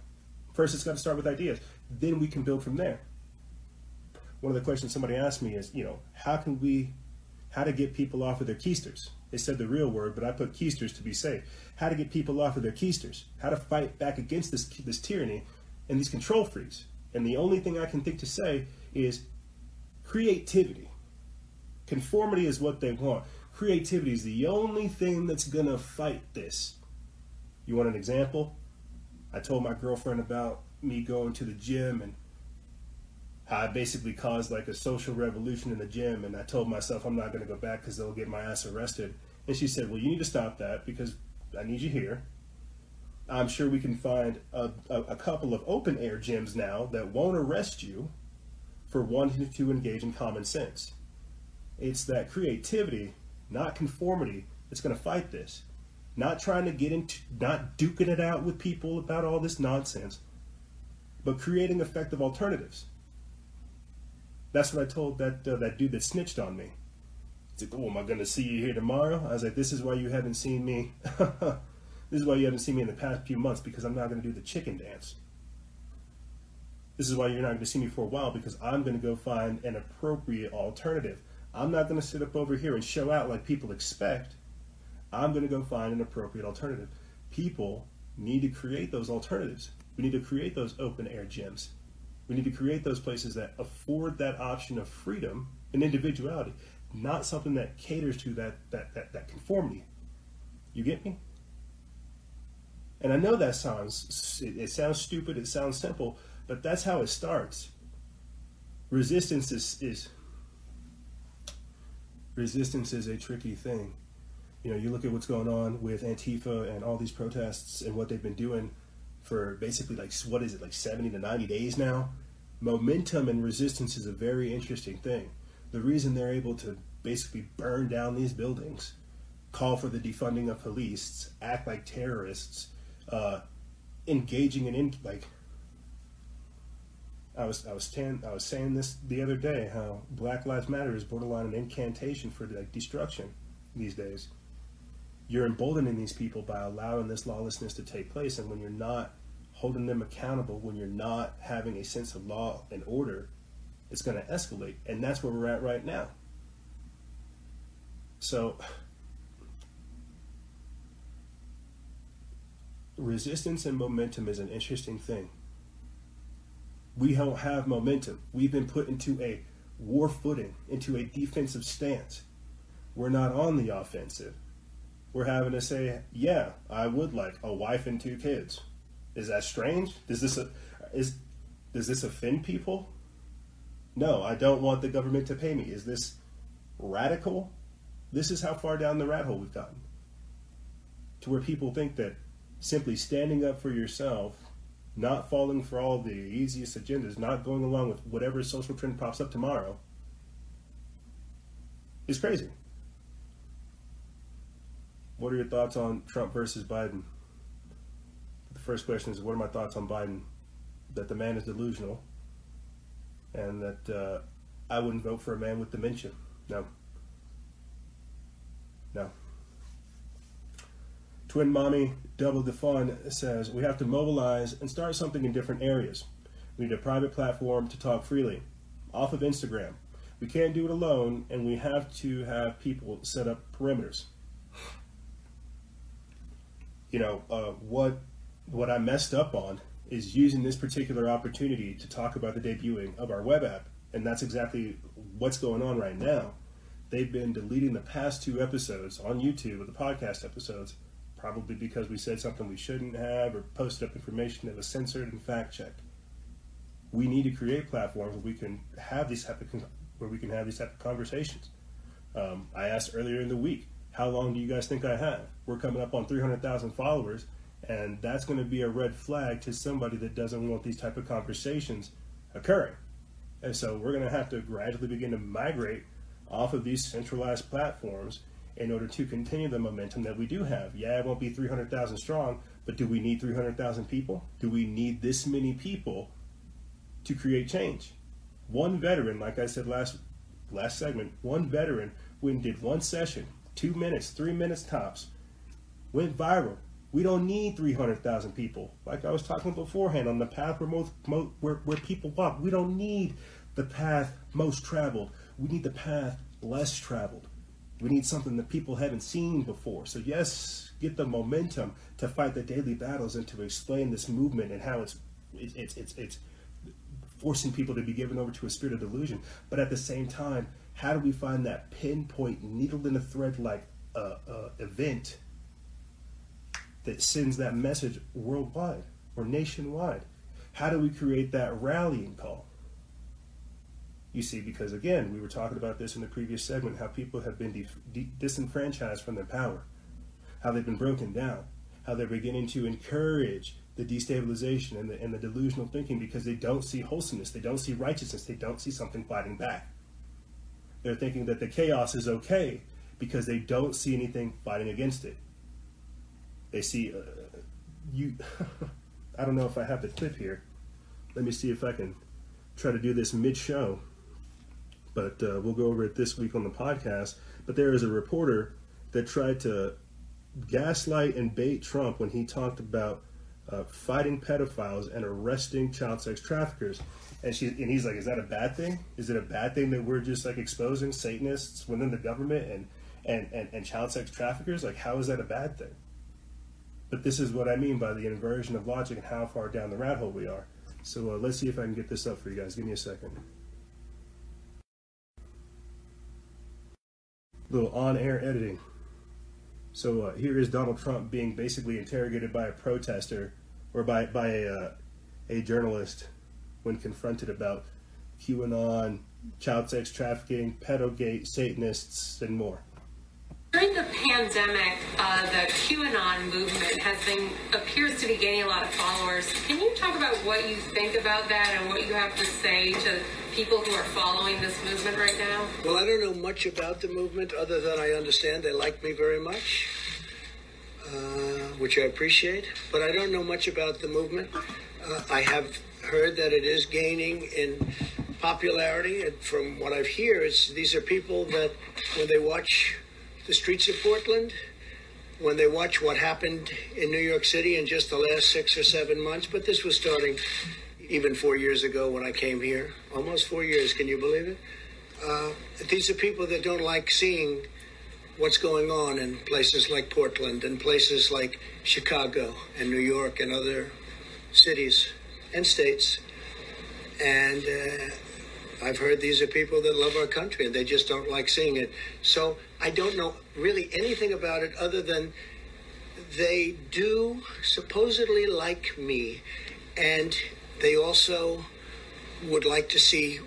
First, it's got to start with ideas. Then we can build from there. One of the questions somebody asked me is, you know, how can we, how to get people off of their keisters? They said the real word, but I put keisters to be safe. How to get people off of their keisters? How to fight back against this this tyranny and these control freaks? And the only thing I can think to say is creativity. Conformity is what they want. Creativity is the only thing that's gonna fight this. You want an example? I told my girlfriend about me going to the gym and how I basically caused like a social revolution in the gym. And I told myself I'm not going to go back because they'll get my ass arrested. And she said, Well, you need to stop that because I need you here. I'm sure we can find a, a, a couple of open air gyms now that won't arrest you for wanting to engage in common sense. It's that creativity, not conformity, that's going to fight this. Not trying to get into, not duking it out with people about all this nonsense, but creating effective alternatives. That's what I told that uh, that dude that snitched on me. He's like, "Oh, am I going to see you here tomorrow?" I was like, "This is why you haven't seen me. this is why you haven't seen me in the past few months because I'm not going to do the chicken dance. This is why you're not going to see me for a while because I'm going to go find an appropriate alternative. I'm not going to sit up over here and show out like people expect. I'm going to go find an appropriate alternative. People need to create those alternatives. We need to create those open air gyms. We need to create those places that afford that option of freedom and individuality, not something that caters to that that that, that conformity. You get me? And I know that sounds it, it sounds stupid, it sounds simple, but that's how it starts. Resistance is, is resistance is a tricky thing you know, you look at what's going on with Antifa and all these protests and what they've been doing for basically like what is it like 70 to 90 days now. Momentum and resistance is a very interesting thing. The reason they're able to basically burn down these buildings, call for the defunding of police, act like terrorists, uh, engaging in, in like I was I was tan, I was saying this the other day how Black Lives Matter is borderline an incantation for like destruction these days you're emboldening these people by allowing this lawlessness to take place. And when you're not holding them accountable, when you're not having a sense of law and order, it's going to escalate. And that's where we're at right now. So, resistance and momentum is an interesting thing. We don't have momentum. We've been put into a war footing, into a defensive stance. We're not on the offensive we're having to say, yeah, I would like a wife and two kids. Is that strange? Does this is does this offend people? No, I don't want the government to pay me. Is this radical? This is how far down the rat hole we've gotten. To where people think that simply standing up for yourself, not falling for all the easiest agendas, not going along with whatever social trend pops up tomorrow, is crazy. What are your thoughts on Trump versus Biden? The first question is, what are my thoughts on Biden? That the man is delusional, and that uh, I wouldn't vote for a man with dementia. No. No. Twin Mommy Double the Fun says we have to mobilize and start something in different areas. We need a private platform to talk freely, off of Instagram. We can't do it alone, and we have to have people set up perimeters you know, uh, what what I messed up on is using this particular opportunity to talk about the debuting of our web app, and that's exactly what's going on right now. They've been deleting the past two episodes on YouTube the podcast episodes, probably because we said something we shouldn't have or posted up information that was censored and fact checked. we need to create platforms where we can have these type of where we can have these type of conversations. Um, I asked earlier in the week, how long do you guys think I have? We're coming up on 300,000 followers, and that's going to be a red flag to somebody that doesn't want these type of conversations occurring. And so we're going to have to gradually begin to migrate off of these centralized platforms in order to continue the momentum that we do have. Yeah, it won't be 300,000 strong, but do we need 300,000 people? Do we need this many people to create change? One veteran, like I said last last segment, one veteran went did one session, two minutes, three minutes tops, went viral. We don't need 300,000 people. Like I was talking beforehand on the path where most, most where, where people walk. We don't need the path most traveled. We need the path less traveled. We need something that people haven't seen before. So yes, get the momentum to fight the daily battles and to explain this movement and how it's it's it's it's forcing people to be given over to a spirit of delusion. But at the same time, how do we find that pinpoint needle in a thread like uh, uh, event that sends that message worldwide or nationwide? How do we create that rallying call? You see, because again, we were talking about this in the previous segment how people have been de- de- disenfranchised from their power, how they've been broken down, how they're beginning to encourage the destabilization and the, and the delusional thinking because they don't see wholesomeness, they don't see righteousness, they don't see something fighting back. They're thinking that the chaos is okay because they don't see anything fighting against it. They see uh, you. I don't know if I have the clip here. Let me see if I can try to do this mid-show but uh, we'll go over it this week on the podcast. But there is a reporter that tried to gaslight and bait Trump when he talked about uh, fighting pedophiles and arresting child sex traffickers. And she and he's like, "Is that a bad thing? Is it a bad thing that we're just like exposing Satanists within the government and and and, and child sex traffickers? Like, how is that a bad thing?" But this is what I mean by the inversion of logic and how far down the rat hole we are. So uh, let's see if I can get this up for you guys. Give me a second. Little on-air editing. So uh, here is Donald Trump being basically interrogated by a protester or by by a uh, a journalist when confronted about QAnon, child sex trafficking, pedogate, Satanists, and more. During the pandemic, uh, the QAnon movement has been appears to be gaining a lot of followers. Can you talk about what you think about that and what you have to say to people who are following this movement right now? Well, I don't know much about the movement other than I understand they like me very much, uh, which I appreciate. But I don't know much about the movement. Uh, I have heard that it is gaining in popularity, and from what I've heard, it's these are people that when they watch the streets of Portland when they watch what happened in New York City in just the last six or seven months. But this was starting even four years ago when I came here. Almost four years, can you believe it? Uh, these are people that don't like seeing what's going on in places like Portland and places like Chicago and New York and other cities and states. And uh, I've heard these are people that love our country and they just don't like seeing it. So I don't know really anything about it other than they do supposedly like me and they also would like to see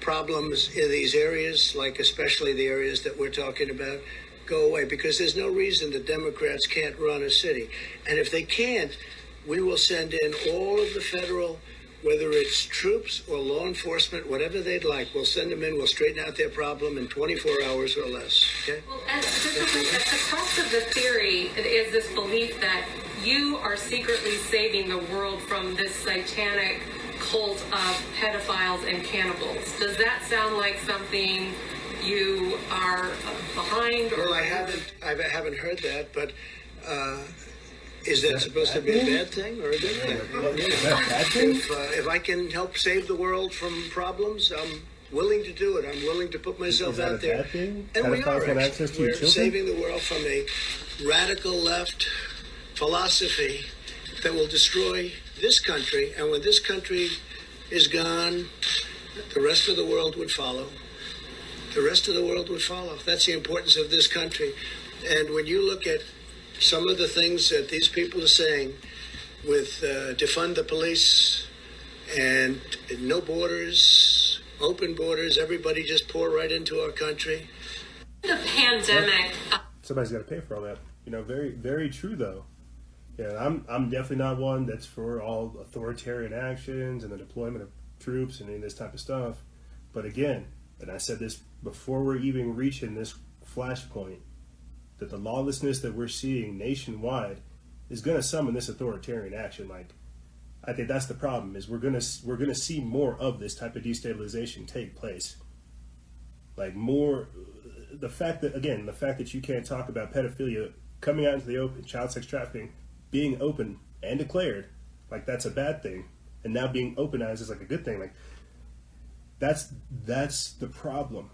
problems in these areas, like especially the areas that we're talking about, go away because there's no reason the Democrats can't run a city. And if they can't, we will send in all of the federal whether it's troops or law enforcement, whatever they'd like, we'll send them in, we'll straighten out their problem in 24 hours or less. Okay? Well, at, at the crux of the theory is this belief that you are secretly saving the world from this satanic cult of pedophiles and cannibals. Does that sound like something you are behind? Or well, I haven't, I haven't heard that, but. Uh, is that supposed to be a bad thing or a good thing? If, uh, if I can help save the world from problems, I'm willing to do it. I'm willing to put myself out there. And we are. We're saving the world from a radical left philosophy that will destroy this country. And when this country is gone, the rest of the world would follow. The rest of the world would follow. That's the importance of this country. And when you look at some of the things that these people are saying with uh, defund the police and no borders, open borders. Everybody just pour right into our country. The pandemic. Somebody's got to pay for all that. You know, very very true though. Yeah, I'm I'm definitely not one that's for all authoritarian actions and the deployment of troops and any of this type of stuff. But again, and I said this before we're even reaching this flashpoint, that the lawlessness that we're seeing nationwide is going to summon this authoritarian action. Like, I think that's the problem is we're gonna we're gonna see more of this type of destabilization take place. Like more, the fact that again the fact that you can't talk about pedophilia coming out into the open, child sex trafficking being open and declared, like that's a bad thing, and now being openized is like a good thing. Like that's that's the problem.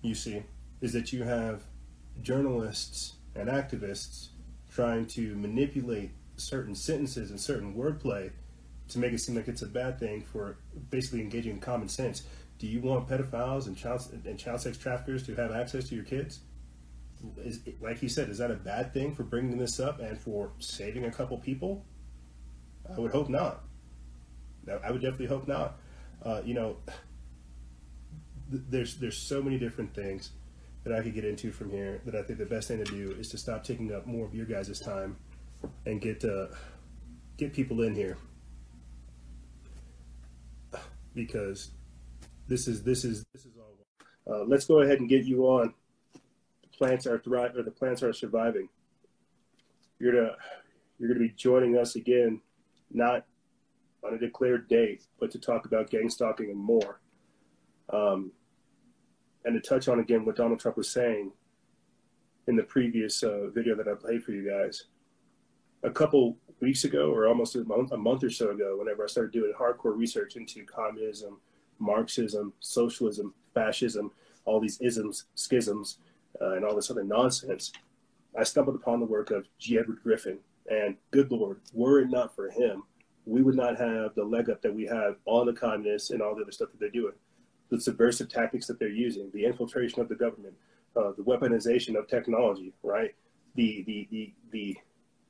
You see, is that you have journalists and activists trying to manipulate certain sentences and certain wordplay to make it seem like it's a bad thing for basically engaging in common sense. Do you want pedophiles and child and child sex traffickers to have access to your kids? Is, like he said, is that a bad thing for bringing this up and for saving a couple people? I would hope not. I would definitely hope not. Uh, you know, there's there's so many different things that I could get into from here that I think the best thing to do is to stop taking up more of your guys' time and get uh, get people in here because this is this is this is all. Uh, let's go ahead and get you on. The plants are thriving, or the plants are surviving. You're gonna you're gonna be joining us again, not on a declared date, but to talk about gang stalking and more. Um, and to touch on again what Donald Trump was saying in the previous uh, video that I played for you guys. A couple weeks ago, or almost a month, a month or so ago, whenever I started doing hardcore research into communism, Marxism, socialism, fascism, all these isms, schisms, uh, and all this other nonsense, I stumbled upon the work of G. Edward Griffin. And good Lord, were it not for him, we would not have the leg up that we have on the communists and all the other stuff that they're doing the subversive tactics that they're using, the infiltration of the government, uh, the weaponization of technology, right? The, the, the, the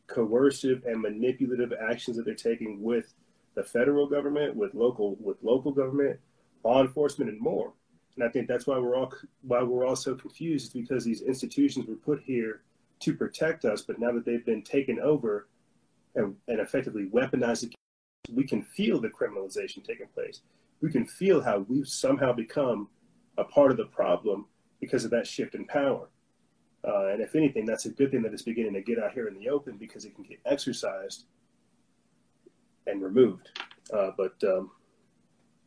coercive and manipulative actions that they're taking with the federal government, with local, with local government, law enforcement, and more. And I think that's why we're all why we're all so confused, is because these institutions were put here to protect us, but now that they've been taken over and, and effectively weaponized, we can feel the criminalization taking place we can feel how we've somehow become a part of the problem because of that shift in power. Uh, and if anything, that's a good thing that it's beginning to get out here in the open because it can get exercised and removed. Uh, but um,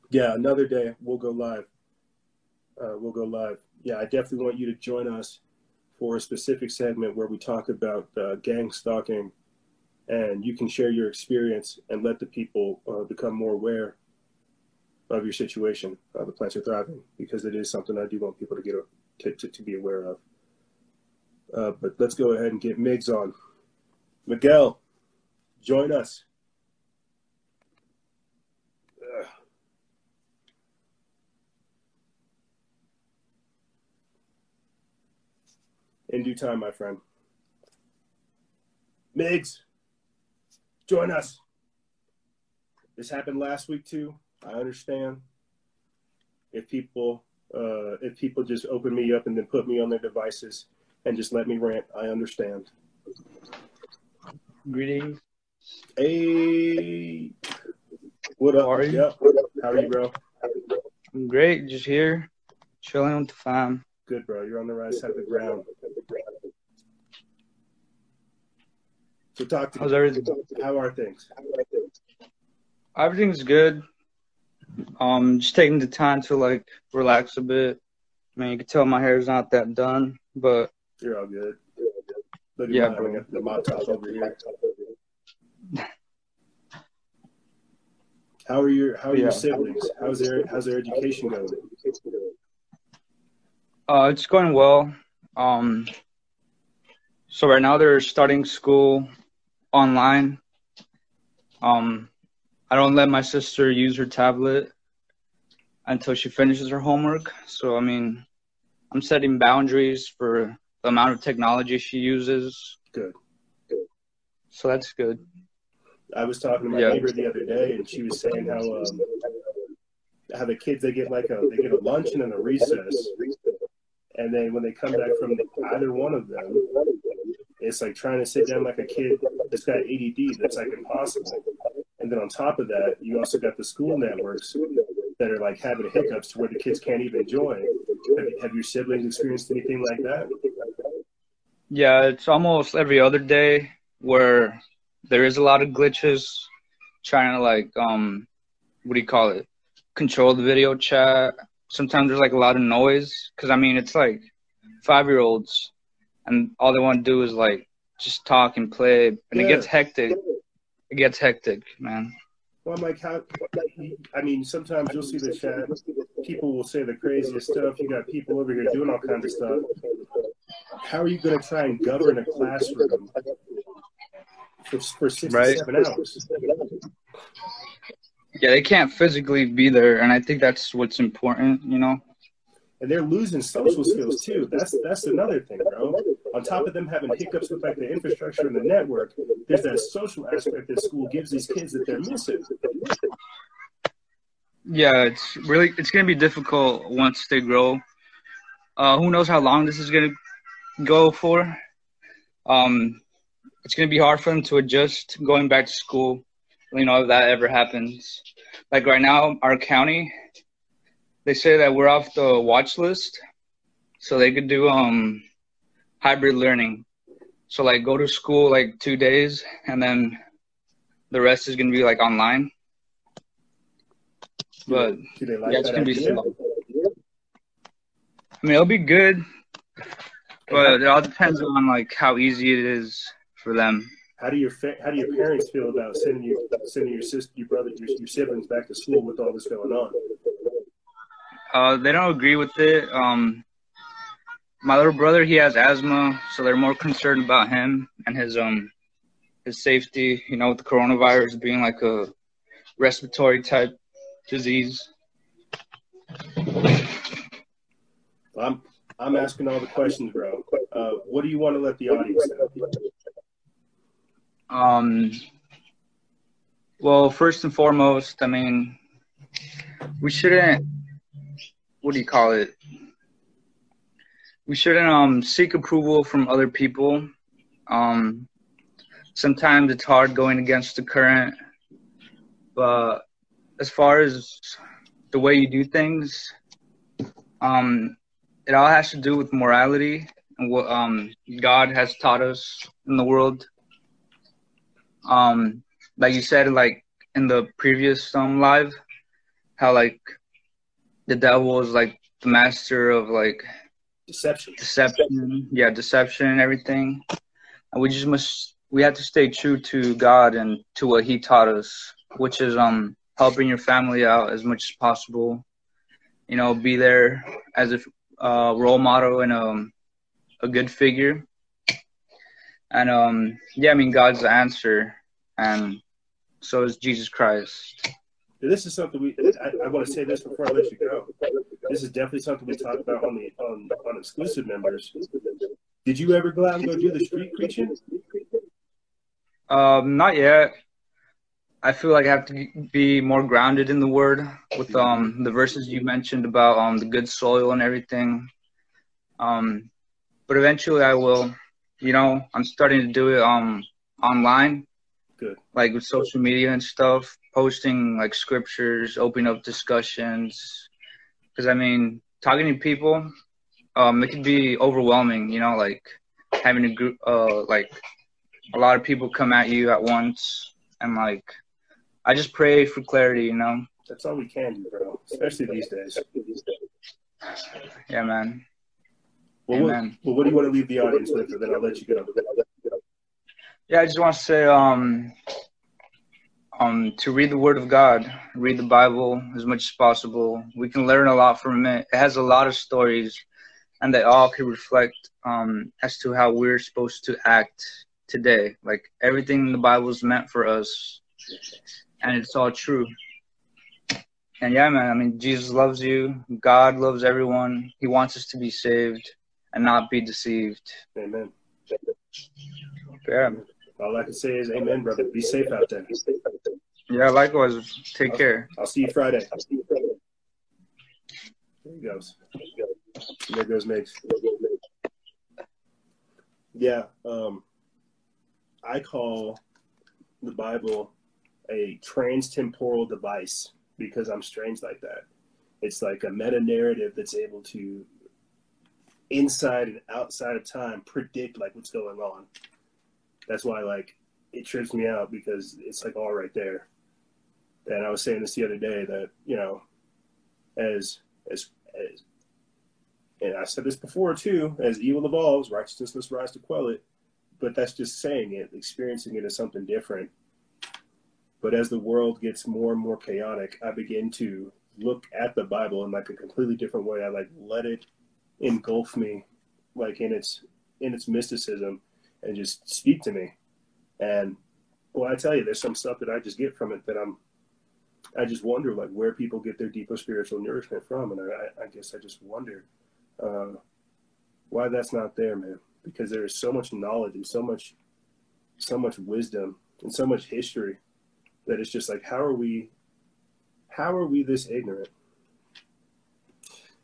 yeah, another day we'll go live. Uh, we'll go live. Yeah, I definitely want you to join us for a specific segment where we talk about uh, gang stalking and you can share your experience and let the people uh, become more aware of your situation. Uh, the plants are thriving because it is something I do want people to get to, to, to be aware of. Uh, but let's go ahead and get Migs on. Miguel, join us. In due time, my friend. Migs, join us. This happened last week too. I understand if people uh, if people just open me up and then put me on their devices and just let me rant. I understand. Greetings. Hey, what up? How are you? Yep. How are you, bro? I'm great. Just here, chilling with the fam. Good, bro. You're on the right side of the ground. So talk to How's me. everything? How are things? Everything's good. Um, just taking the time to like relax a bit. I mean, you can tell my hair's not that done, but You're all good. Look at Yeah, mine. bro. The over here. How are your How are your siblings? How's their How's their education going? uh, it's going well. Um, so right now they're starting school online. Um, I don't let my sister use her tablet until she finishes her homework. So I mean, I'm setting boundaries for the amount of technology she uses. Good. good. So that's good. I was talking to my Yeah. neighbor the other day, and she was saying how um, how the kids they get like a they get a lunch and then a recess, and then when they come back from either one of them, it's like trying to sit down like a kid that's got ADD. That's like impossible. And then on top of that, you also got the school networks that are like having hiccups to where the kids can't even join. Have, have your siblings experienced anything like that? Yeah, it's almost every other day where there is a lot of glitches trying to like um what do you call it? Control the video chat. Sometimes there's like a lot of noise cuz I mean it's like 5-year-olds and all they want to do is like just talk and play and it gets hectic. It gets hectic, man. Well, I'm how? I mean, sometimes you'll see the chat. People will say the craziest stuff. You got people over here doing all kinds of stuff. How are you going to try and govern a classroom for, for six Right. seven hours? Yeah, they can't physically be there and I think that's what's important, you know. And they're losing social skills too. That's that's another thing, bro. On top of them having hiccups with like the infrastructure and the network, there's that social aspect that school gives these kids that they're missing. Yeah, it's really it's gonna be difficult once they grow. Uh, who knows how long this is gonna go for? Um, it's gonna be hard for them to adjust going back to school. You know, if that ever happens. Like right now, our county, they say that we're off the watch list, so they could do um hybrid learning. So like go to school like two days, and then the rest is gonna be like online. But like yeah, it's gonna be slow. I mean, it'll be good, but it all depends on like how easy it is for them. How do your fa- how do your parents feel about sending you sending your sister, your brother, your, your siblings back to school with all this going on? Uh, they don't agree with it. Um, my little brother, he has asthma, so they're more concerned about him and his um his safety. You know, with the coronavirus being like a respiratory type disease. I'm I'm asking all the questions, bro. Uh, what do you want to let the audience know? Um, well, first and foremost, I mean, we shouldn't. What do you call it? We shouldn't um seek approval from other people. Um, sometimes it's hard going against the current, but as far as the way you do things, um, it all has to do with morality and what um God has taught us in the world um like you said like in the previous um live how like the devil is like the master of like Deception. deception. Yeah deception and everything. And we just must we have to stay true to god and to what he taught us which is um helping your family out as much as possible. You know be there as a uh, role model and um a good figure. And um yeah i mean god's the answer. And so is jesus christ This is something we. I, I want to say this before I let you go. This is definitely something we talk about on the on, on exclusive members. Did you ever go out and go do the street preaching? um not yet i feel like i have to be more grounded in the word with um the verses you mentioned about um the good soil and everything um but eventually i will you know i'm starting to do it um online Good. like with social media and stuff posting like scriptures opening up discussions because i mean talking to people um it can be overwhelming you know like having a group uh like a lot of people come at you at once and like i just pray for clarity you know That's all we can do, bro. Especially these days. yeah man Well, what, well, what do you want to leave the audience with, and then I'll let you go. yeah i just want to say um um to read the word of god read the bible as much as possible. We can learn a lot from it. It has a lot of stories and they all can reflect um as to how we're supposed to act today. Like everything in the bible is meant for us and it's all true. And yeah man i mean jesus loves you. God loves everyone. He wants us to be saved and not be deceived. Amen. yeah All I can say is amen, brother. Be safe out there. Yeah, likewise. Take I'll, care. I'll see you Friday. There he goes. There goes Migs. Yeah, um, I call the Bible a transtemporal device because I'm strange like that. It's like a meta narrative that's able to, inside and outside of time, predict like what's going on. That's why like it trips me out because it's like all right there. And I was saying this the other day that you know, as as as, and I said this before too, as evil evolves, righteousness must rise to quell it. But that's just saying it, experiencing it as something different. But as the world gets more and more chaotic, I begin to look at the Bible in like a completely different way. I like let it engulf me, like in its in its mysticism, and just speak to me. And well, I tell you, there's some stuff that I just get from it that I'm I just wonder like where people get their deeper spiritual nourishment from, and I, I guess I just wonder uh, why that's not there, man. Because there is so much knowledge and so much, so much wisdom and so much history that it's just like, how are we, how are we this ignorant?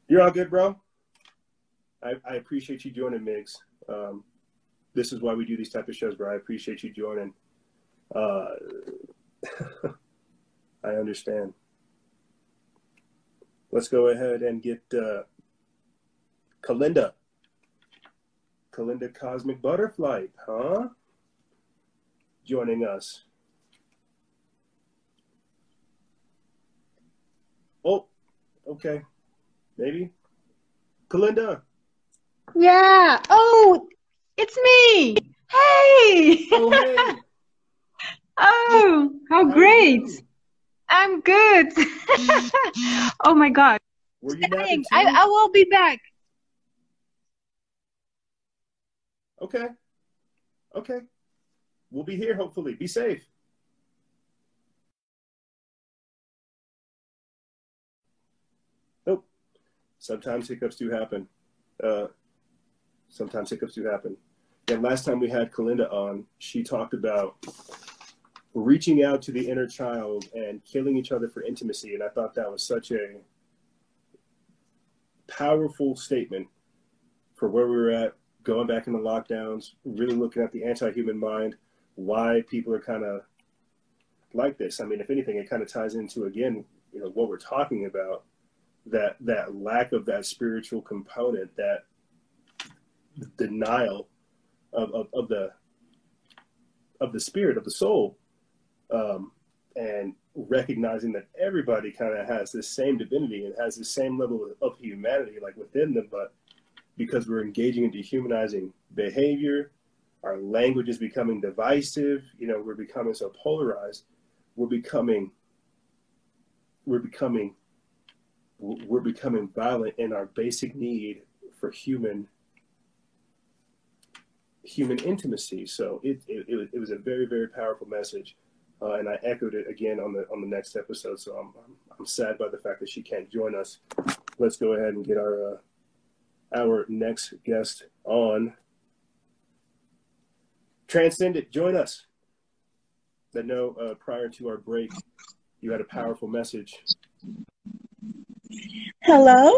You're all good, bro. I, I appreciate you joining, Migs. Um, this is why we do these type of shows, bro. I appreciate you joining. Uh, I understand. Let's go ahead and get uh, Kalinda. Kalinda Cosmic Butterfly, huh? Joining us. Oh, okay. Maybe. Kalinda. Yeah. Oh, it's me. Hey. Oh, hey. oh, how How great. I'm good. oh my God. Were you napping Dang, too? I, I will be back. Okay. Okay. We'll be here, hopefully. Be safe. Nope. Sometimes hiccups do happen. Uh, sometimes hiccups do happen. And last time we had Kalinda on, she talked about reaching out to the inner child and killing each other for intimacy. And I thought that was such a powerful statement for where we were at, going back into lockdowns, really looking at the anti human mind, why people are kind of like this. I mean, if anything, it kind of ties into, again, you know, what we're talking about that that lack of that spiritual component, that denial of, of, of the of the spirit of the soul um, and recognizing that everybody kind of has this same divinity and has the same level of humanity like within them but because we're engaging in dehumanizing behavior our language is becoming divisive you know we're becoming so polarized we're becoming we're becoming we're becoming violent in our basic need for human human intimacy. So it it, it, was, a very very powerful message, uh, and I echoed it again on the on the next episode. So I'm, I'm I'm sad by the fact that she can't join us. Let's go ahead and get our uh, our next guest on. Transcendent, join us. That know uh, prior to our break, you had a powerful message. Hello.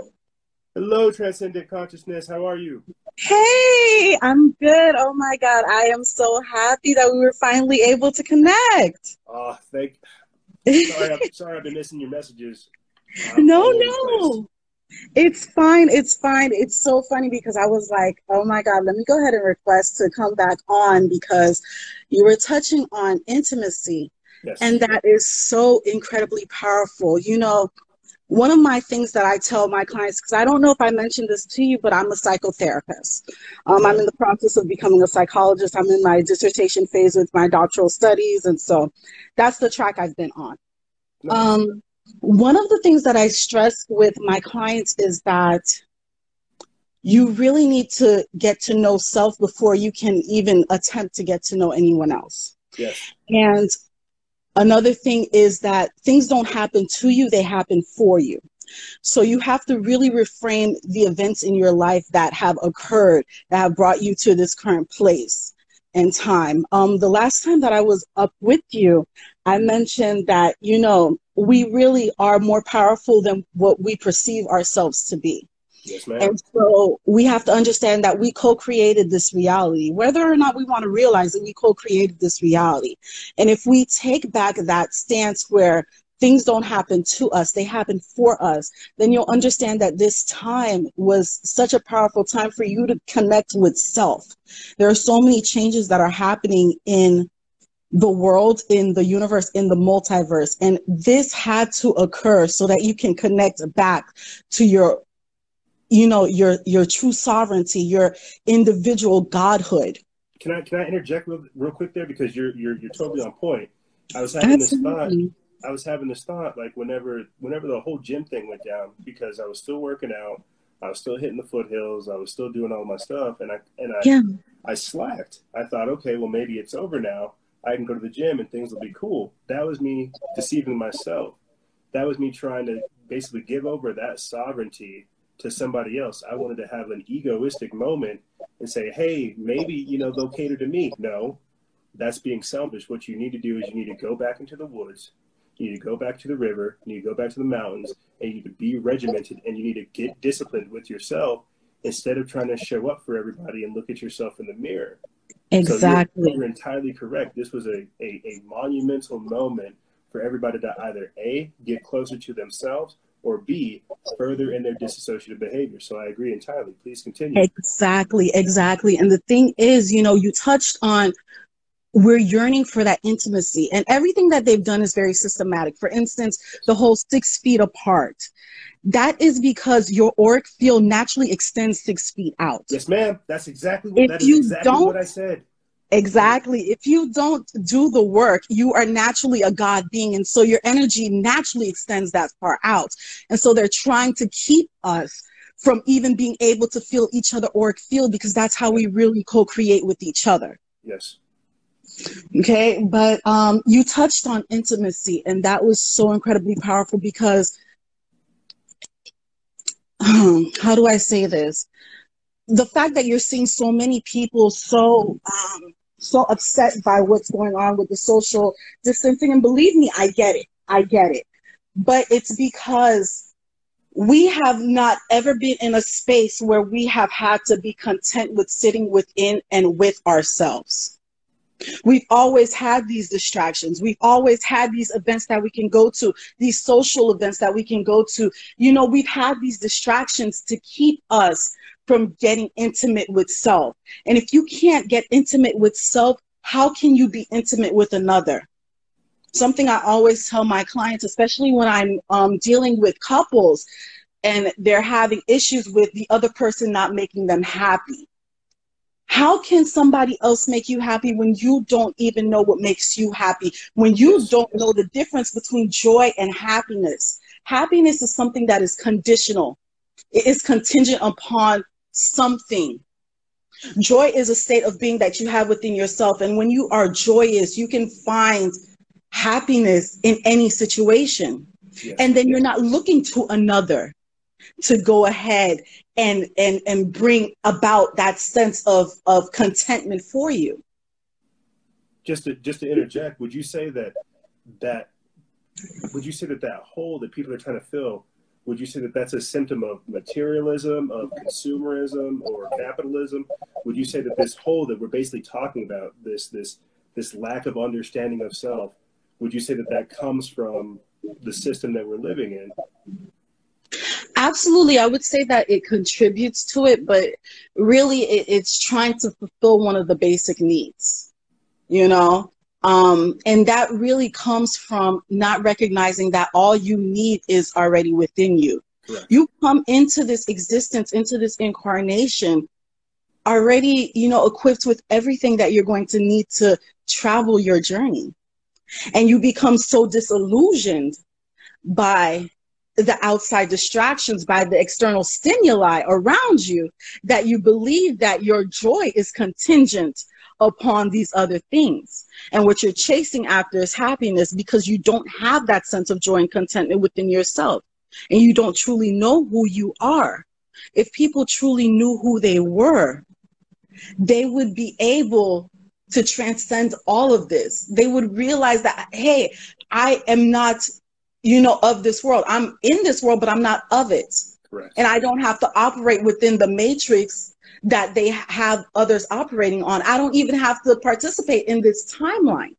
Hello, Transcendent Consciousness. How are you? Hey, I'm good. Oh my God. I am so happy that we were finally able to connect. Oh, thank. Sorry, I'm sorry. I've been missing your messages. I'm No, all over the place. no. It's fine. It's fine. It's so funny because I was like, oh my God, let me go ahead and request to come back on because you were touching on intimacy. Yes. And that is so incredibly powerful. You know, one of my things that I tell my clients, because I don't know if I mentioned this to you, but I'm a psychotherapist. Um, I'm in the process of becoming a psychologist. I'm in my dissertation phase with my doctoral studies. And so that's the track I've been on. Um, one of the things that I stress with my clients is that you really need to get to know self before you can even attempt to get to know anyone else. yes. And another thing is that things don't happen to you, they happen for you. So you have to really reframe the events in your life that have occurred, that have brought you to this current place. and time. Um, the last time that I was up with you, I mentioned that, you know, we really are more powerful than what we perceive ourselves to be. And so we have to understand that we co created this reality. Whether or not we want to realize it, we co created this reality. And if we take back that stance where things don't happen to us, they happen for us, then you'll understand that this time was such a powerful time for you to connect with self. There are so many changes that are happening in the world, in the universe, in the multiverse. And this had to occur so that you can connect back to your you know your your true sovereignty your individual godhood Can I can I interject real, real quick there because you're you're you're totally on point. I was having this thought. Absolutely. I was having this thought like whenever whenever the whole gym thing went down because I was still working out, I was still hitting the foothills, I was still doing all my stuff, and I and I yeah I slacked. I thought, okay, well maybe it's over now. I can go to the gym and things will be cool. That was me deceiving myself. That was me trying to basically give over that sovereignty to somebody else. I wanted to have an egoistic moment and say, hey, maybe, you know, they'll cater to me. No, that's being selfish. What you need to do is you need to go back into the woods. You need to go back to the river. You need to go back to the mountains and you need to be regimented and you need to get disciplined with yourself instead of trying to show up for everybody and look at yourself in the mirror. So you're- exactly you're, entirely correct. This was a, a, a monumental moment for everybody to either A, get closer to themselves, or B, further in their disassociative behavior. So I agree entirely. Please continue. Exactly, exactly. And the thing is, you know, you touched on we're yearning for that intimacy, and everything that they've done is very systematic. For instance, the whole six feet apart. That is because your auric field naturally extends six feet out. Yes, ma'am. That's exactly If that is you exactly don't- what I said. Exactly. If you don't do the work, you are naturally a God being. And so your energy naturally extends that far out. And so they're trying to keep us from even being able to feel each other or feel because that's how we really co create with each other. Yes. Okay. But um, you touched on intimacy, and that was so incredibly powerful because, how do I say this? the fact that you're seeing so many people so um, so upset by what's going on with the social distancing, and believe me, I get it, I get it, but it's because we have not ever been in a space where we have had to be content with sitting within and with ourselves. We've always had these distractions. We've always had these events that we can go to, these social events that we can go to. You know, we've had these distractions to keep us from getting intimate with self. And if you can't get intimate with self, how can you be intimate with another? Something I always tell my clients, especially when I'm um, dealing with couples and they're having issues with the other person not making them happy. How can somebody else make you happy when you don't even know what makes you happy? When you don't know the difference between joy and happiness? Happiness is something that is conditional. It is contingent upon something. Joy is a state of being that you have within yourself. And when you are joyous, you can find happiness in any situation. Yes. And then you're not looking to another to go ahead and and and bring about that sense of of contentment for you. just to just to interject, would you say that that would you say that that hole that people are trying to fill, would you say that that's a symptom of materialism, of consumerism, or capitalism? Would you say that this whole that we're basically talking about, this this this lack of understanding of self, would you say that that comes from the system that we're living in? Absolutely, I would say that it contributes to it, but really it, it's trying to fulfill one of the basic needs, you know? Um, and that really comes from not recognizing that all you need is already within you. Correct. You come into this existence, into this incarnation, already, you know, equipped with everything that you're going to need to travel your journey. And you become so disillusioned by the outside distractions, by the external stimuli around you, that you believe that your joy is contingent upon these other things. And what you're chasing after is happiness because you don't have that sense of joy and contentment within yourself. And you don't truly know who you are. If people truly knew who they were, they would be able to transcend all of this. They would realize that, hey, I am not, you know, of this world. I'm in this world, but I'm not of it. Correct. And I don't have to operate within the matrix that they have others operating on. I don't even have to participate in this timeline.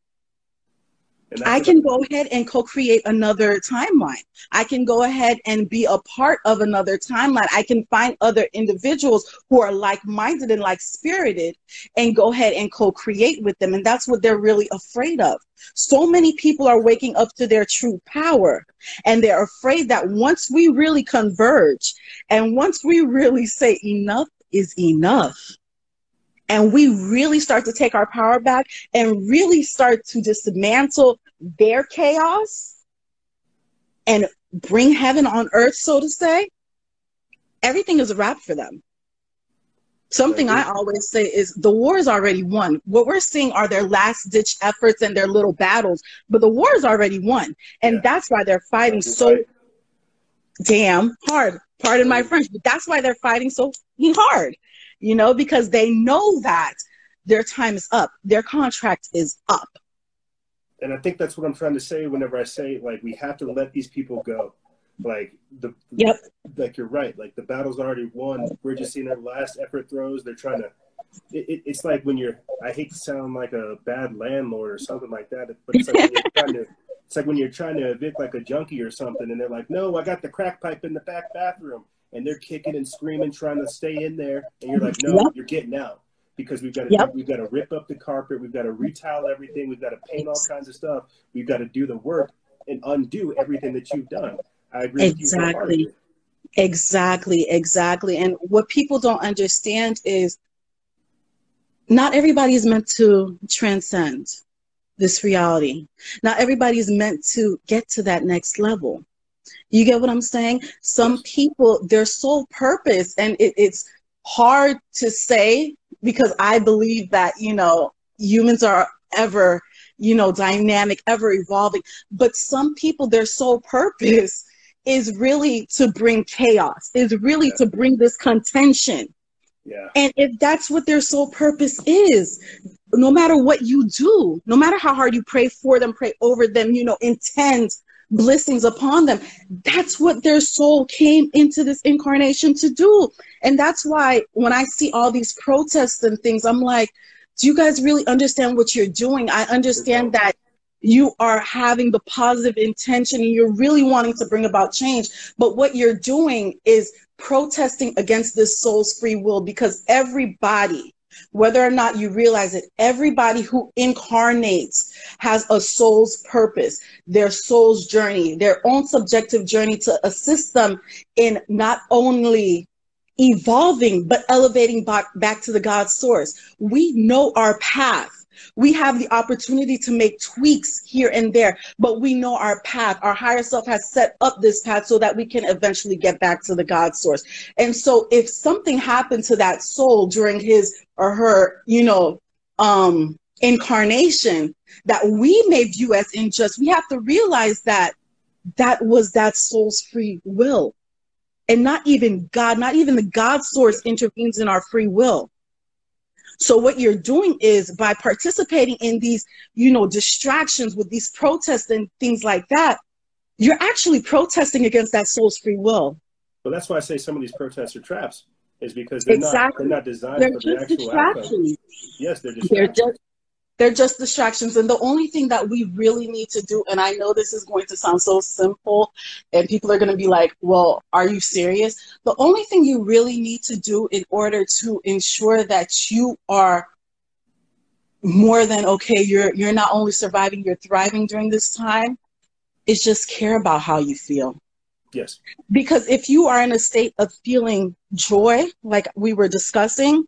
I can go ahead and co-create another timeline. I can go ahead and be a part of another timeline. I can find other individuals who are like-minded and like-spirited and go ahead and co-create with them. And that's what they're really afraid of. So many people are waking up to their true power and they're afraid that once we really converge and once we really say enough is enough, and we really start to take our power back and really start to dismantle their chaos and bring heaven on earth, so to say, everything is a wrap for them. Something I always say is the war is already won. What we're seeing are their last ditch efforts and their little battles, but the war is already won. And Yeah. that's why they're fighting so damn hard. Pardon my French, but that's why they're fighting so hard, you know, because they know that their time is up, their contract is up. and I think that's what I'm trying to say whenever I say like we have to let these people go. Like the Yep. like you're right. Like the battle's already won. We're just seeing their last effort throws. They're trying to. It, it, it's like when you're. I hate to sound like a bad landlord or something like that, but it's like you're trying to. It's like when you're trying to evict like a junkie or something, and they're like, "No, I got the crack pipe in the back bathroom," and they're kicking and screaming, trying to stay in there, and you're like, "No, Yep. you're getting out." Because we've got to Yep. we've got to rip up the carpet, we've got to retile everything, we've got to paint all kinds of stuff, we've got to do the work and undo everything that you've done. I agree with you Exactly. Exactly, exactly. And what people don't understand is not everybody is meant to transcend this reality. Not everybody is meant to get to that next level. You get what I'm saying? Some people, their sole purpose, and it, it's hard to say because I believe that, you know, humans are ever, you know, dynamic, ever evolving. But some people, their sole purpose is really to bring chaos, is really Yeah. to bring this contention. Yeah. And if that's what their sole purpose is, no matter what you do, no matter how hard you pray for them, pray over them, you know, intend blessings upon them, that's what their soul came into this incarnation to do. And that's why when I see all these protests and things, I'm like, do you guys really understand what you're doing? I understand that you are having the positive intention and you're really wanting to bring about change. But what you're doing is protesting against this soul's free will because everybody, whether or not you realize it, everybody who incarnates has a soul's purpose, their soul's journey, their own subjective journey to assist them in not only evolving but elevating back, back to the God source. We know our path. We have the opportunity to make tweaks here and there, but we know our path. Our higher self has set up this path so that we can eventually get back to the God source. And so if something happened to that soul during his or her, you know, um, incarnation that we may view as unjust, we have to realize that that was that soul's free will. And not even God, not even the God source intervenes in our free will. So what you're doing is by participating in these, you know, distractions with these protests and things like that, you're actually protesting against that soul's free will. Well, that's why I say some of these protests are traps, is because they're Exactly. not they're not designed They're for the actual outcome. Yes, they're They're just they're just distractions. And the only thing that we really need to do, and I know this is going to sound so simple, and people are going to be like, well, are you serious? The only thing you really need to do in order to ensure that you are more than okay, you're you're not only surviving, you're thriving during this time, is just care about how you feel. Yes. Because if you are in a state of feeling joy, like we were discussing,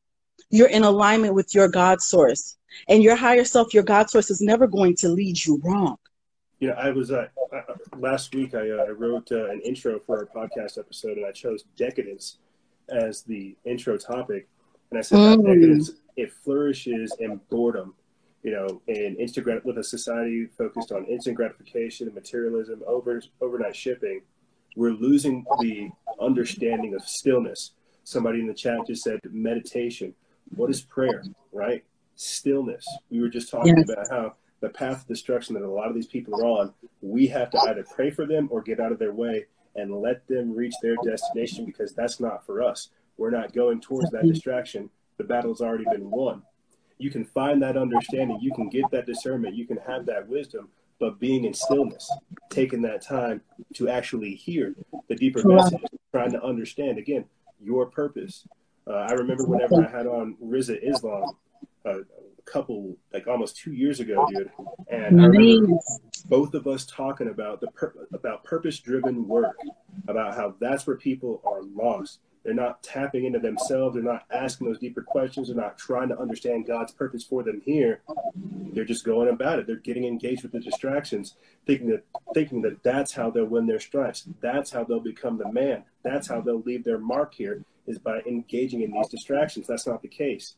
you're in alignment with your God source. And your higher self, your God source, is never going to lead you wrong. You know, I was uh, uh, last week. I, uh, I wrote uh, an intro for our podcast episode, and I chose decadence as the intro topic. And I said Mm. decadence it flourishes in boredom. You know, in instant grat- with a society focused on instant gratification and materialism, over overnight shipping, we're losing the understanding of stillness. Somebody in the chat just said meditation. What is prayer? Right? Stillness. We were just talking Yes. about how the path of destruction that a lot of these people are on, we have to either pray for them or get out of their way and let them reach their destination because that's not for us. We're not going towards that distraction. The battle's already been won. You can find that understanding, you can get that discernment, you can have that wisdom, but being in stillness, taking that time to actually hear the deeper message, trying to understand again your purpose. Uh, I remember whenever I had on Riza Islam a couple, like almost two years ago, dude, and I remember Nice. both of us talking about the pur- about purpose driven work, about how that's where people are lost. They're not tapping into themselves. They're not asking those deeper questions. They're not trying to understand God's purpose for them here. They're just going about it. They're getting engaged with the distractions, thinking that thinking that that's how they'll win their stripes. That's how they'll become the man. That's how they'll leave their mark here is by engaging in these distractions. That's not the case.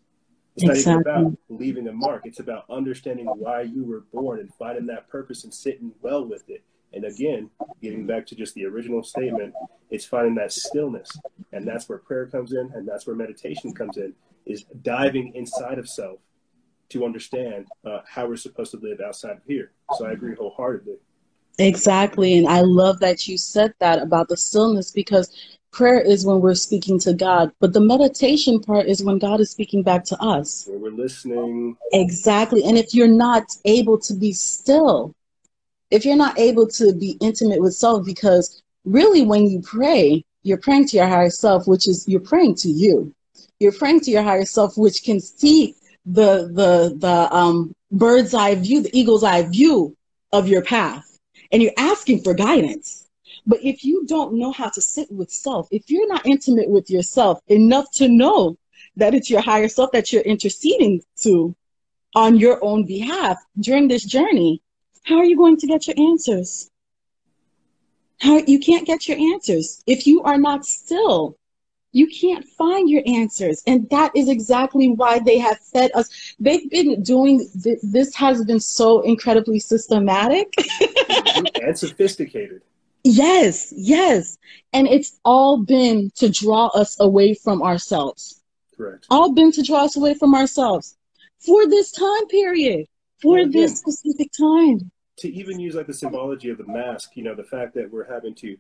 It's not even about leaving a mark. It's about understanding why you were born and finding that purpose and sitting well with it. And again, getting back to just the original statement, it's finding that stillness. And that's where prayer comes in and that's where meditation comes in, is diving inside of self to understand uh, how we're supposed to live outside of here. So I agree wholeheartedly. Exactly. And I love that you said that about the stillness because prayer is when we're speaking to God, but the meditation part is when God is speaking back to us. Where we're listening, Exactly. And if you're not able to be still, if you're not able to be intimate with self, because really when you pray, you're praying to your higher self, which is you're praying to you. You're praying to your higher self, which can see the the the um bird's eye view, the eagle's eye view of your path. And you're asking for guidance. But if you don't know how to sit with self, if you're not intimate with yourself enough to know that it's your higher self that you're interceding to on your own behalf during this journey, how are you going to get your answers? How you can't get your answers if you are not still. You can't find your answers, and that is exactly why they have fed us. They've been doing th- this has been so incredibly systematic. and sophisticated. Yes, yes, and it's all been to draw us away from ourselves. Correct. all been to draw us away from ourselves for this time period, for Well, this specific time. to even use like the symbology of the mask, you know, the fact that we're having to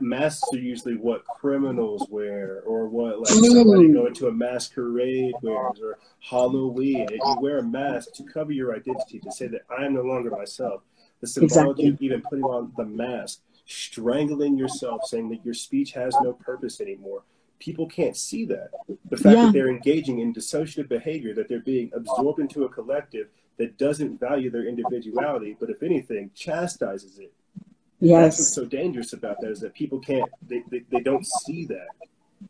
masks are usually what criminals wear or what like somebody Mm. going to a masquerade wears or Halloween. And you wear a mask to cover your identity to say that I am no longer myself. The symbology Exactly. of even putting on the mask, strangling yourself, saying that your speech has no purpose anymore. People can't see that. The fact Yeah. that they're engaging in dissociative behavior, that they're being absorbed into a collective that doesn't value their individuality, but if anything, chastises it. That's what's Yes, so dangerous about that is that people can't, they, they, they don't see that.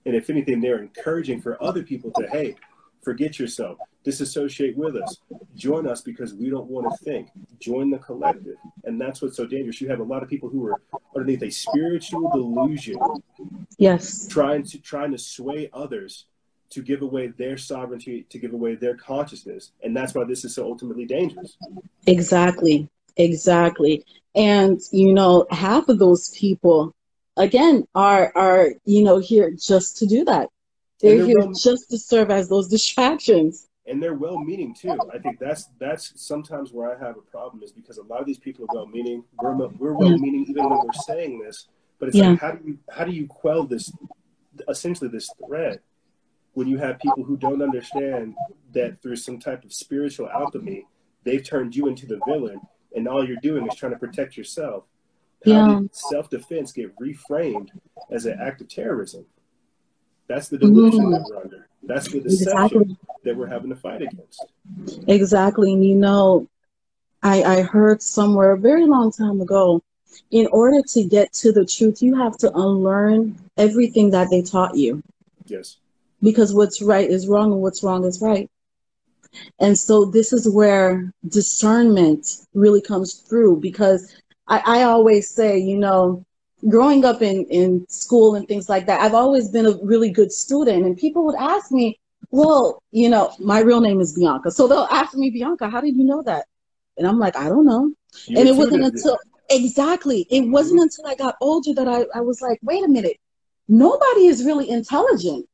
And if anything, they're encouraging for other people to, hey, forget yourself, disassociate with us, join us because we don't want to think, join the collective. And that's what's so dangerous. You have a lot of people who are underneath a spiritual delusion yes, trying to trying to sway others to give away their sovereignty, to give away their consciousness. And that's why this is so ultimately dangerous. exactly, exactly. And you know, half of those people, again, are are you know here just to do that. They're they're here well- just to serve as those distractions. and they're well meaning too. I think that's that's sometimes where I have a problem is because a lot of these people are well meaning. We're we're well meaning even when we're saying this, but it's Yeah. like how do you how do you quell this essentially this thread when you have people who don't understand that through some type of spiritual alchemy they've turned you into the villain and all you're doing is trying to protect yourself. How Yeah. did self defense get reframed as an act of terrorism? That's the delusion that mm-hmm. we're under. That's the deception Exactly. that we're having to fight against. Exactly. And you know, I, I heard somewhere a very long time ago, in order to get to the truth, you have to unlearn everything that they taught you Yes. because what's right is wrong and what's wrong is right. And so this is where discernment really comes through because I, I always say, you know, growing up in, in school and things like that, I've always been a really good student. And people would ask me, well, you know, my real name is Bianca. So they'll ask me, Bianca, how did you know that? And I'm like, I don't know. You and it wasn't until, exactly, it wasn't until I got older that I, I was like, wait a minute, nobody is really intelligent.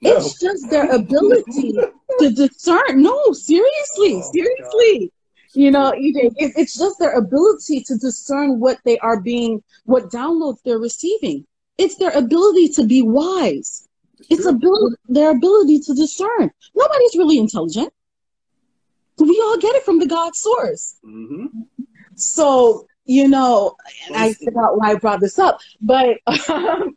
No. It's just their ability. to discern. No, seriously, Oh, seriously. You know, EJ, it, it's just their ability to discern what they are being, what downloads they're receiving. It's their ability to be wise. It's ability, their ability to discern. Nobody's really intelligent. We all get it from the God source. hmm So, you know, and I forgot why I brought this up, but um,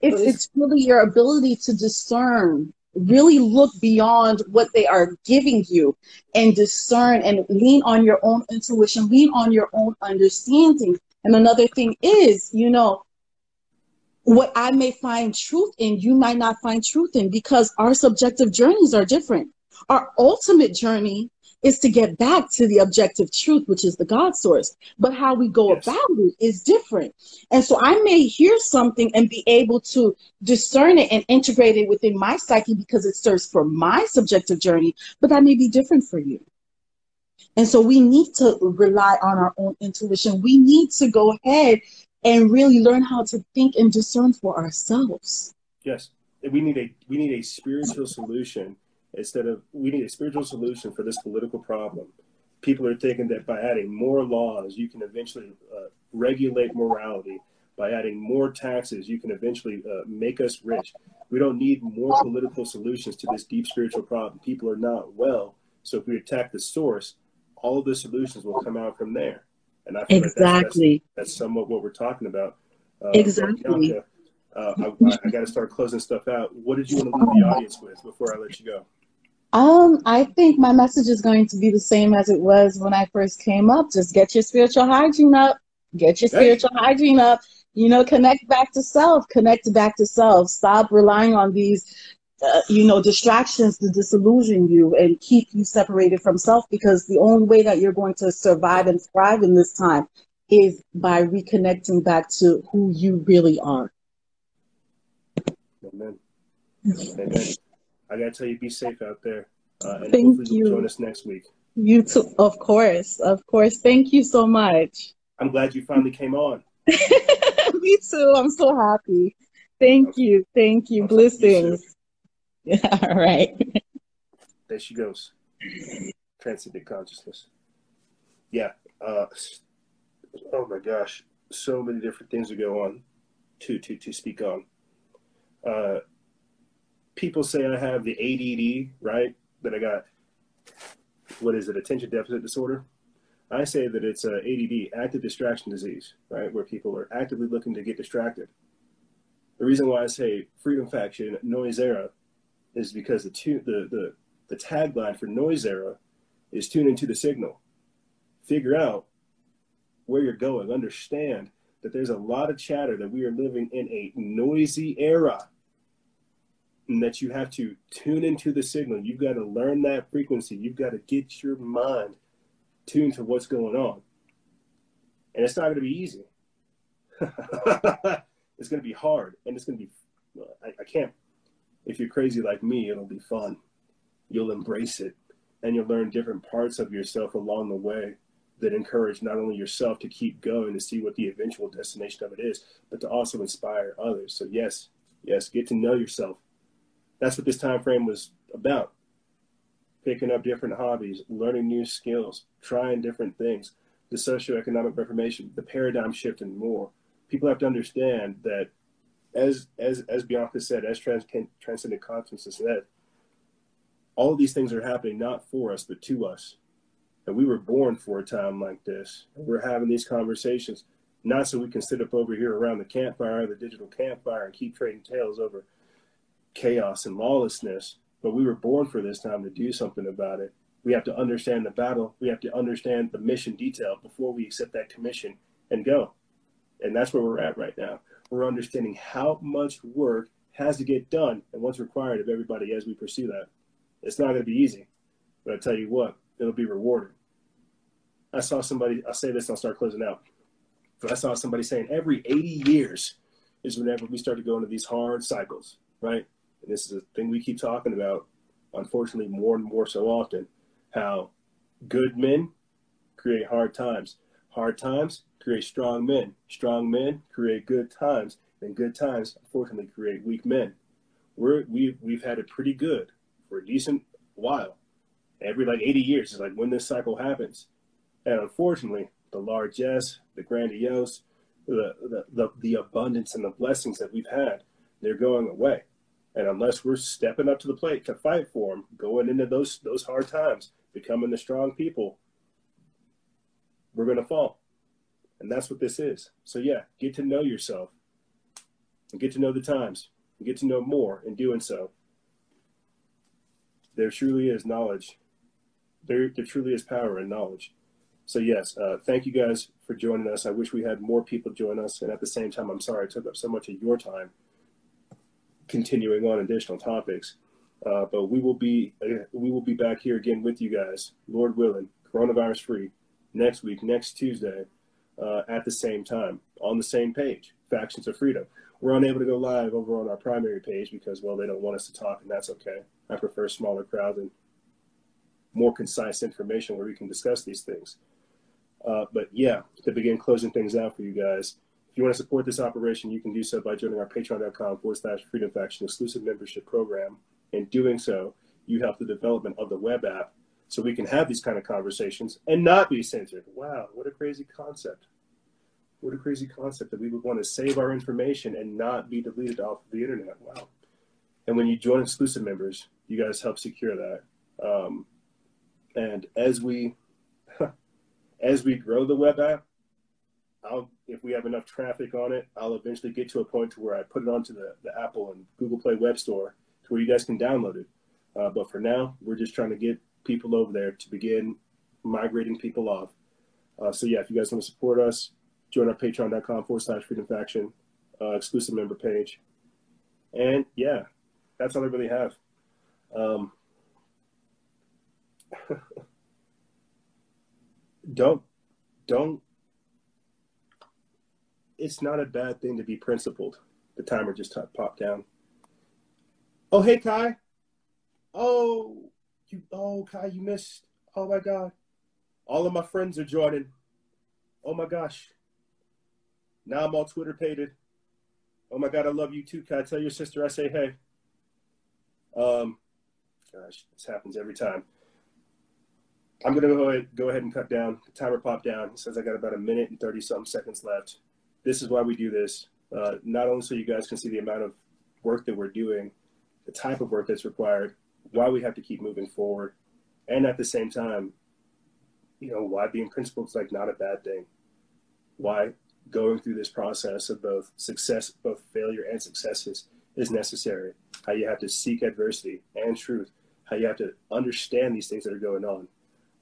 it's- it's really your ability to discern, really look beyond what they are giving you and discern and lean on your own intuition, lean on your own understanding. And another thing is, you know, what I may find truth in, you might not find truth in because our subjective journeys are different. Our ultimate journey is to get back to the objective truth, which is the God source. But how we go Yes. about it is different. And so I may hear something and be able to discern it and integrate it within my psyche because it serves for my subjective journey, but that may be different for you. And so we need to rely on our own intuition. We need to go ahead and really learn how to think and discern for ourselves. Yes, we need a we need a spiritual solution instead of we need a spiritual solution for this political problem. People are thinking that by adding more laws, you can eventually uh, regulate morality. By adding more taxes, you can eventually uh, make us rich. We don't need more political solutions to this deep spiritual problem. People are not well, so if we attack the source, all the solutions will come out from there. And I feel like that's, that's, Exactly. that's somewhat what we're talking about. Uh, Exactly. Uh, I, I, I got to start closing stuff out. What did you want to leave the audience with before I let you go? Um, I think my message is going to be the same as it was when I first came up. Just get your spiritual hygiene up. Get your Hey. spiritual hygiene up. You know, connect back to self. Connect back to self. Stop relying on these, uh, you know, distractions to disillusion you and keep you separated from self. Because the only way that you're going to survive and thrive in this time is by reconnecting back to who you really are. Amen. Amen. I got to tell you, be safe out there. Uh, and Thank hopefully you'll join us next week. You too, of course, of course. Thank you so much. I'm glad you finally came on. Me too. I'm so happy. Thank you. Thank you. I'll you. Blessings. Yeah, all right. There she goes. Transcendent consciousness. Yeah. Uh, oh my gosh. So many different things to go on, to to to speak on. Uh, people say I have the ADD, right? That I got. What is it? Attention deficit disorder. I say that it's a ADD, active distraction disease, right? Where people are actively looking to get distracted. The reason why I say Freedom Faction NoizceEra is because the two, the the the tagline for NoizceEra is tune into the signal. Figure out where you're going. Understand that there's a lot of chatter that we are living in a noisy era and that you have to tune into the signal. You've got to learn that frequency. You've got to get your mind tuned to what's going on. And it's not going to be easy. it's going to be hard and it's going to be, I, I can't, if you're crazy like me, it'll be fun. You'll embrace it and you'll learn different parts of yourself along the way that encourage not only yourself to keep going to see what the eventual destination of it is, but to also inspire others. So yes, yes, get to know yourself. That's what this time frame was about. Picking up different hobbies, learning new skills, trying different things, the socioeconomic reformation, the paradigm shift, and more. People have to understand that, as as as Bianca said, as trans, transcendent consciousness said, all these things are happening not for us but to us. And we were born for a time like this. And we're having these conversations not so we can sit up over here around the campfire, the digital campfire, and keep trading tales over chaos and lawlessness. But we were born for this time to do something about it. We have to understand the battle. We have to understand the mission detail before we accept that commission and go. And that's where we're at right now. We're understanding how much work has to get done and what's required of everybody as we pursue that. It's not going to be easy, but I tell you what, it'll be rewarding. I saw somebody, I'll say this and I'll start closing out. But I saw somebody saying every 80 years is whenever we start to go into these hard cycles, right? And this is a thing we keep talking about, unfortunately, more and more so often how good men create hard times. Hard times create strong men. Strong men create good times. And good times, unfortunately, create weak men. We're, we've, we've had it pretty good for a decent while. Every like 80 years is like when this cycle happens. And unfortunately, the largesse, the grandiose, the, the, the, the abundance and the blessings that we've had, they're going away. And unless we're stepping up to the plate to fight for them, going into those those hard times, becoming the strong people, we're going to fall. And that's what this is. So yeah, get to know yourself and get to know the times and get to know more in doing so. There truly is knowledge. There, there truly is power in knowledge. So yes, uh, thank you guys for joining us. I wish we had more people join us, and at the same time, I'm sorry I took up so much of your time continuing on additional topics. Uh, but we will be uh, we will be back here again with you guys, Lord willing, coronavirus free, next week, next Tuesday, uh, at the same time on the same page, Factions of Freedom. We're unable to go live over on our primary page because well they don't want us to talk, and that's okay. I prefer smaller crowds and more concise information where we can discuss these things. Uh, but yeah, to begin closing things out for you guys, if you want to support this operation, you can do so by joining our patreon.com forward slash freedom faction exclusive membership program. In doing so, you help the development of the web app so we can have these kind of conversations and not be censored. Wow, what a crazy concept. What a crazy concept that we would want to save our information and not be deleted off of the internet. Wow. And when you join exclusive members, you guys help secure that. Um, and as we as we grow the web app, I'll if we have enough traffic on it, I'll eventually get to a point to where I put it onto the, the Apple and Google Play Web Store to where you guys can download it. Uh, but for now, we're just trying to get people over there to begin migrating people off. Uh, so yeah, if you guys want to support us, join our patreon.com forward slash freedom faction, uh, exclusive member page. And yeah, that's all I really have. Um, don't don't it's not a bad thing to be principled. The timer just t- popped down. Oh hey kai. Oh you oh kai you missed. Oh my god. All of my friends are joining. Oh my gosh. Now i'm all twitter pated. Oh my god i love you too. Kai tell your sister i say hey? Um gosh this happens every time. I'm to go ahead, go ahead and cut down. The timer popped down. It says I got about a minute and 30 something seconds left. This is why we do this. Uh, not only so you guys can see the amount of work that we're doing, the type of work that's required, why we have to keep moving forward, and at the same time, you know, why being principled is like not a bad thing. Why going through this process of both success, both failure and successes is necessary. How you have to seek adversity and truth. How you have to understand these things that are going on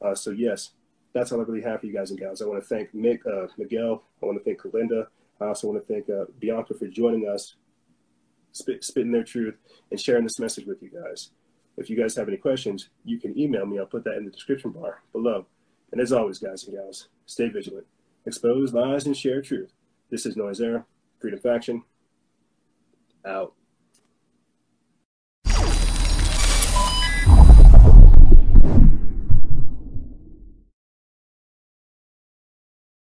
uh, so yes, that's all I really have for you guys and gals. I want to thank Mick, uh, Miguel. I want to thank Kalinda. I also want to thank uh, Bianca for joining us, spit, spitting their truth, and sharing this message with you guys. If you guys have any questions, you can email me. I'll put that in the description bar below. And as always, guys and gals, stay vigilant, expose lies, and share truth. This is NoizceEra, Freedom Faction, out.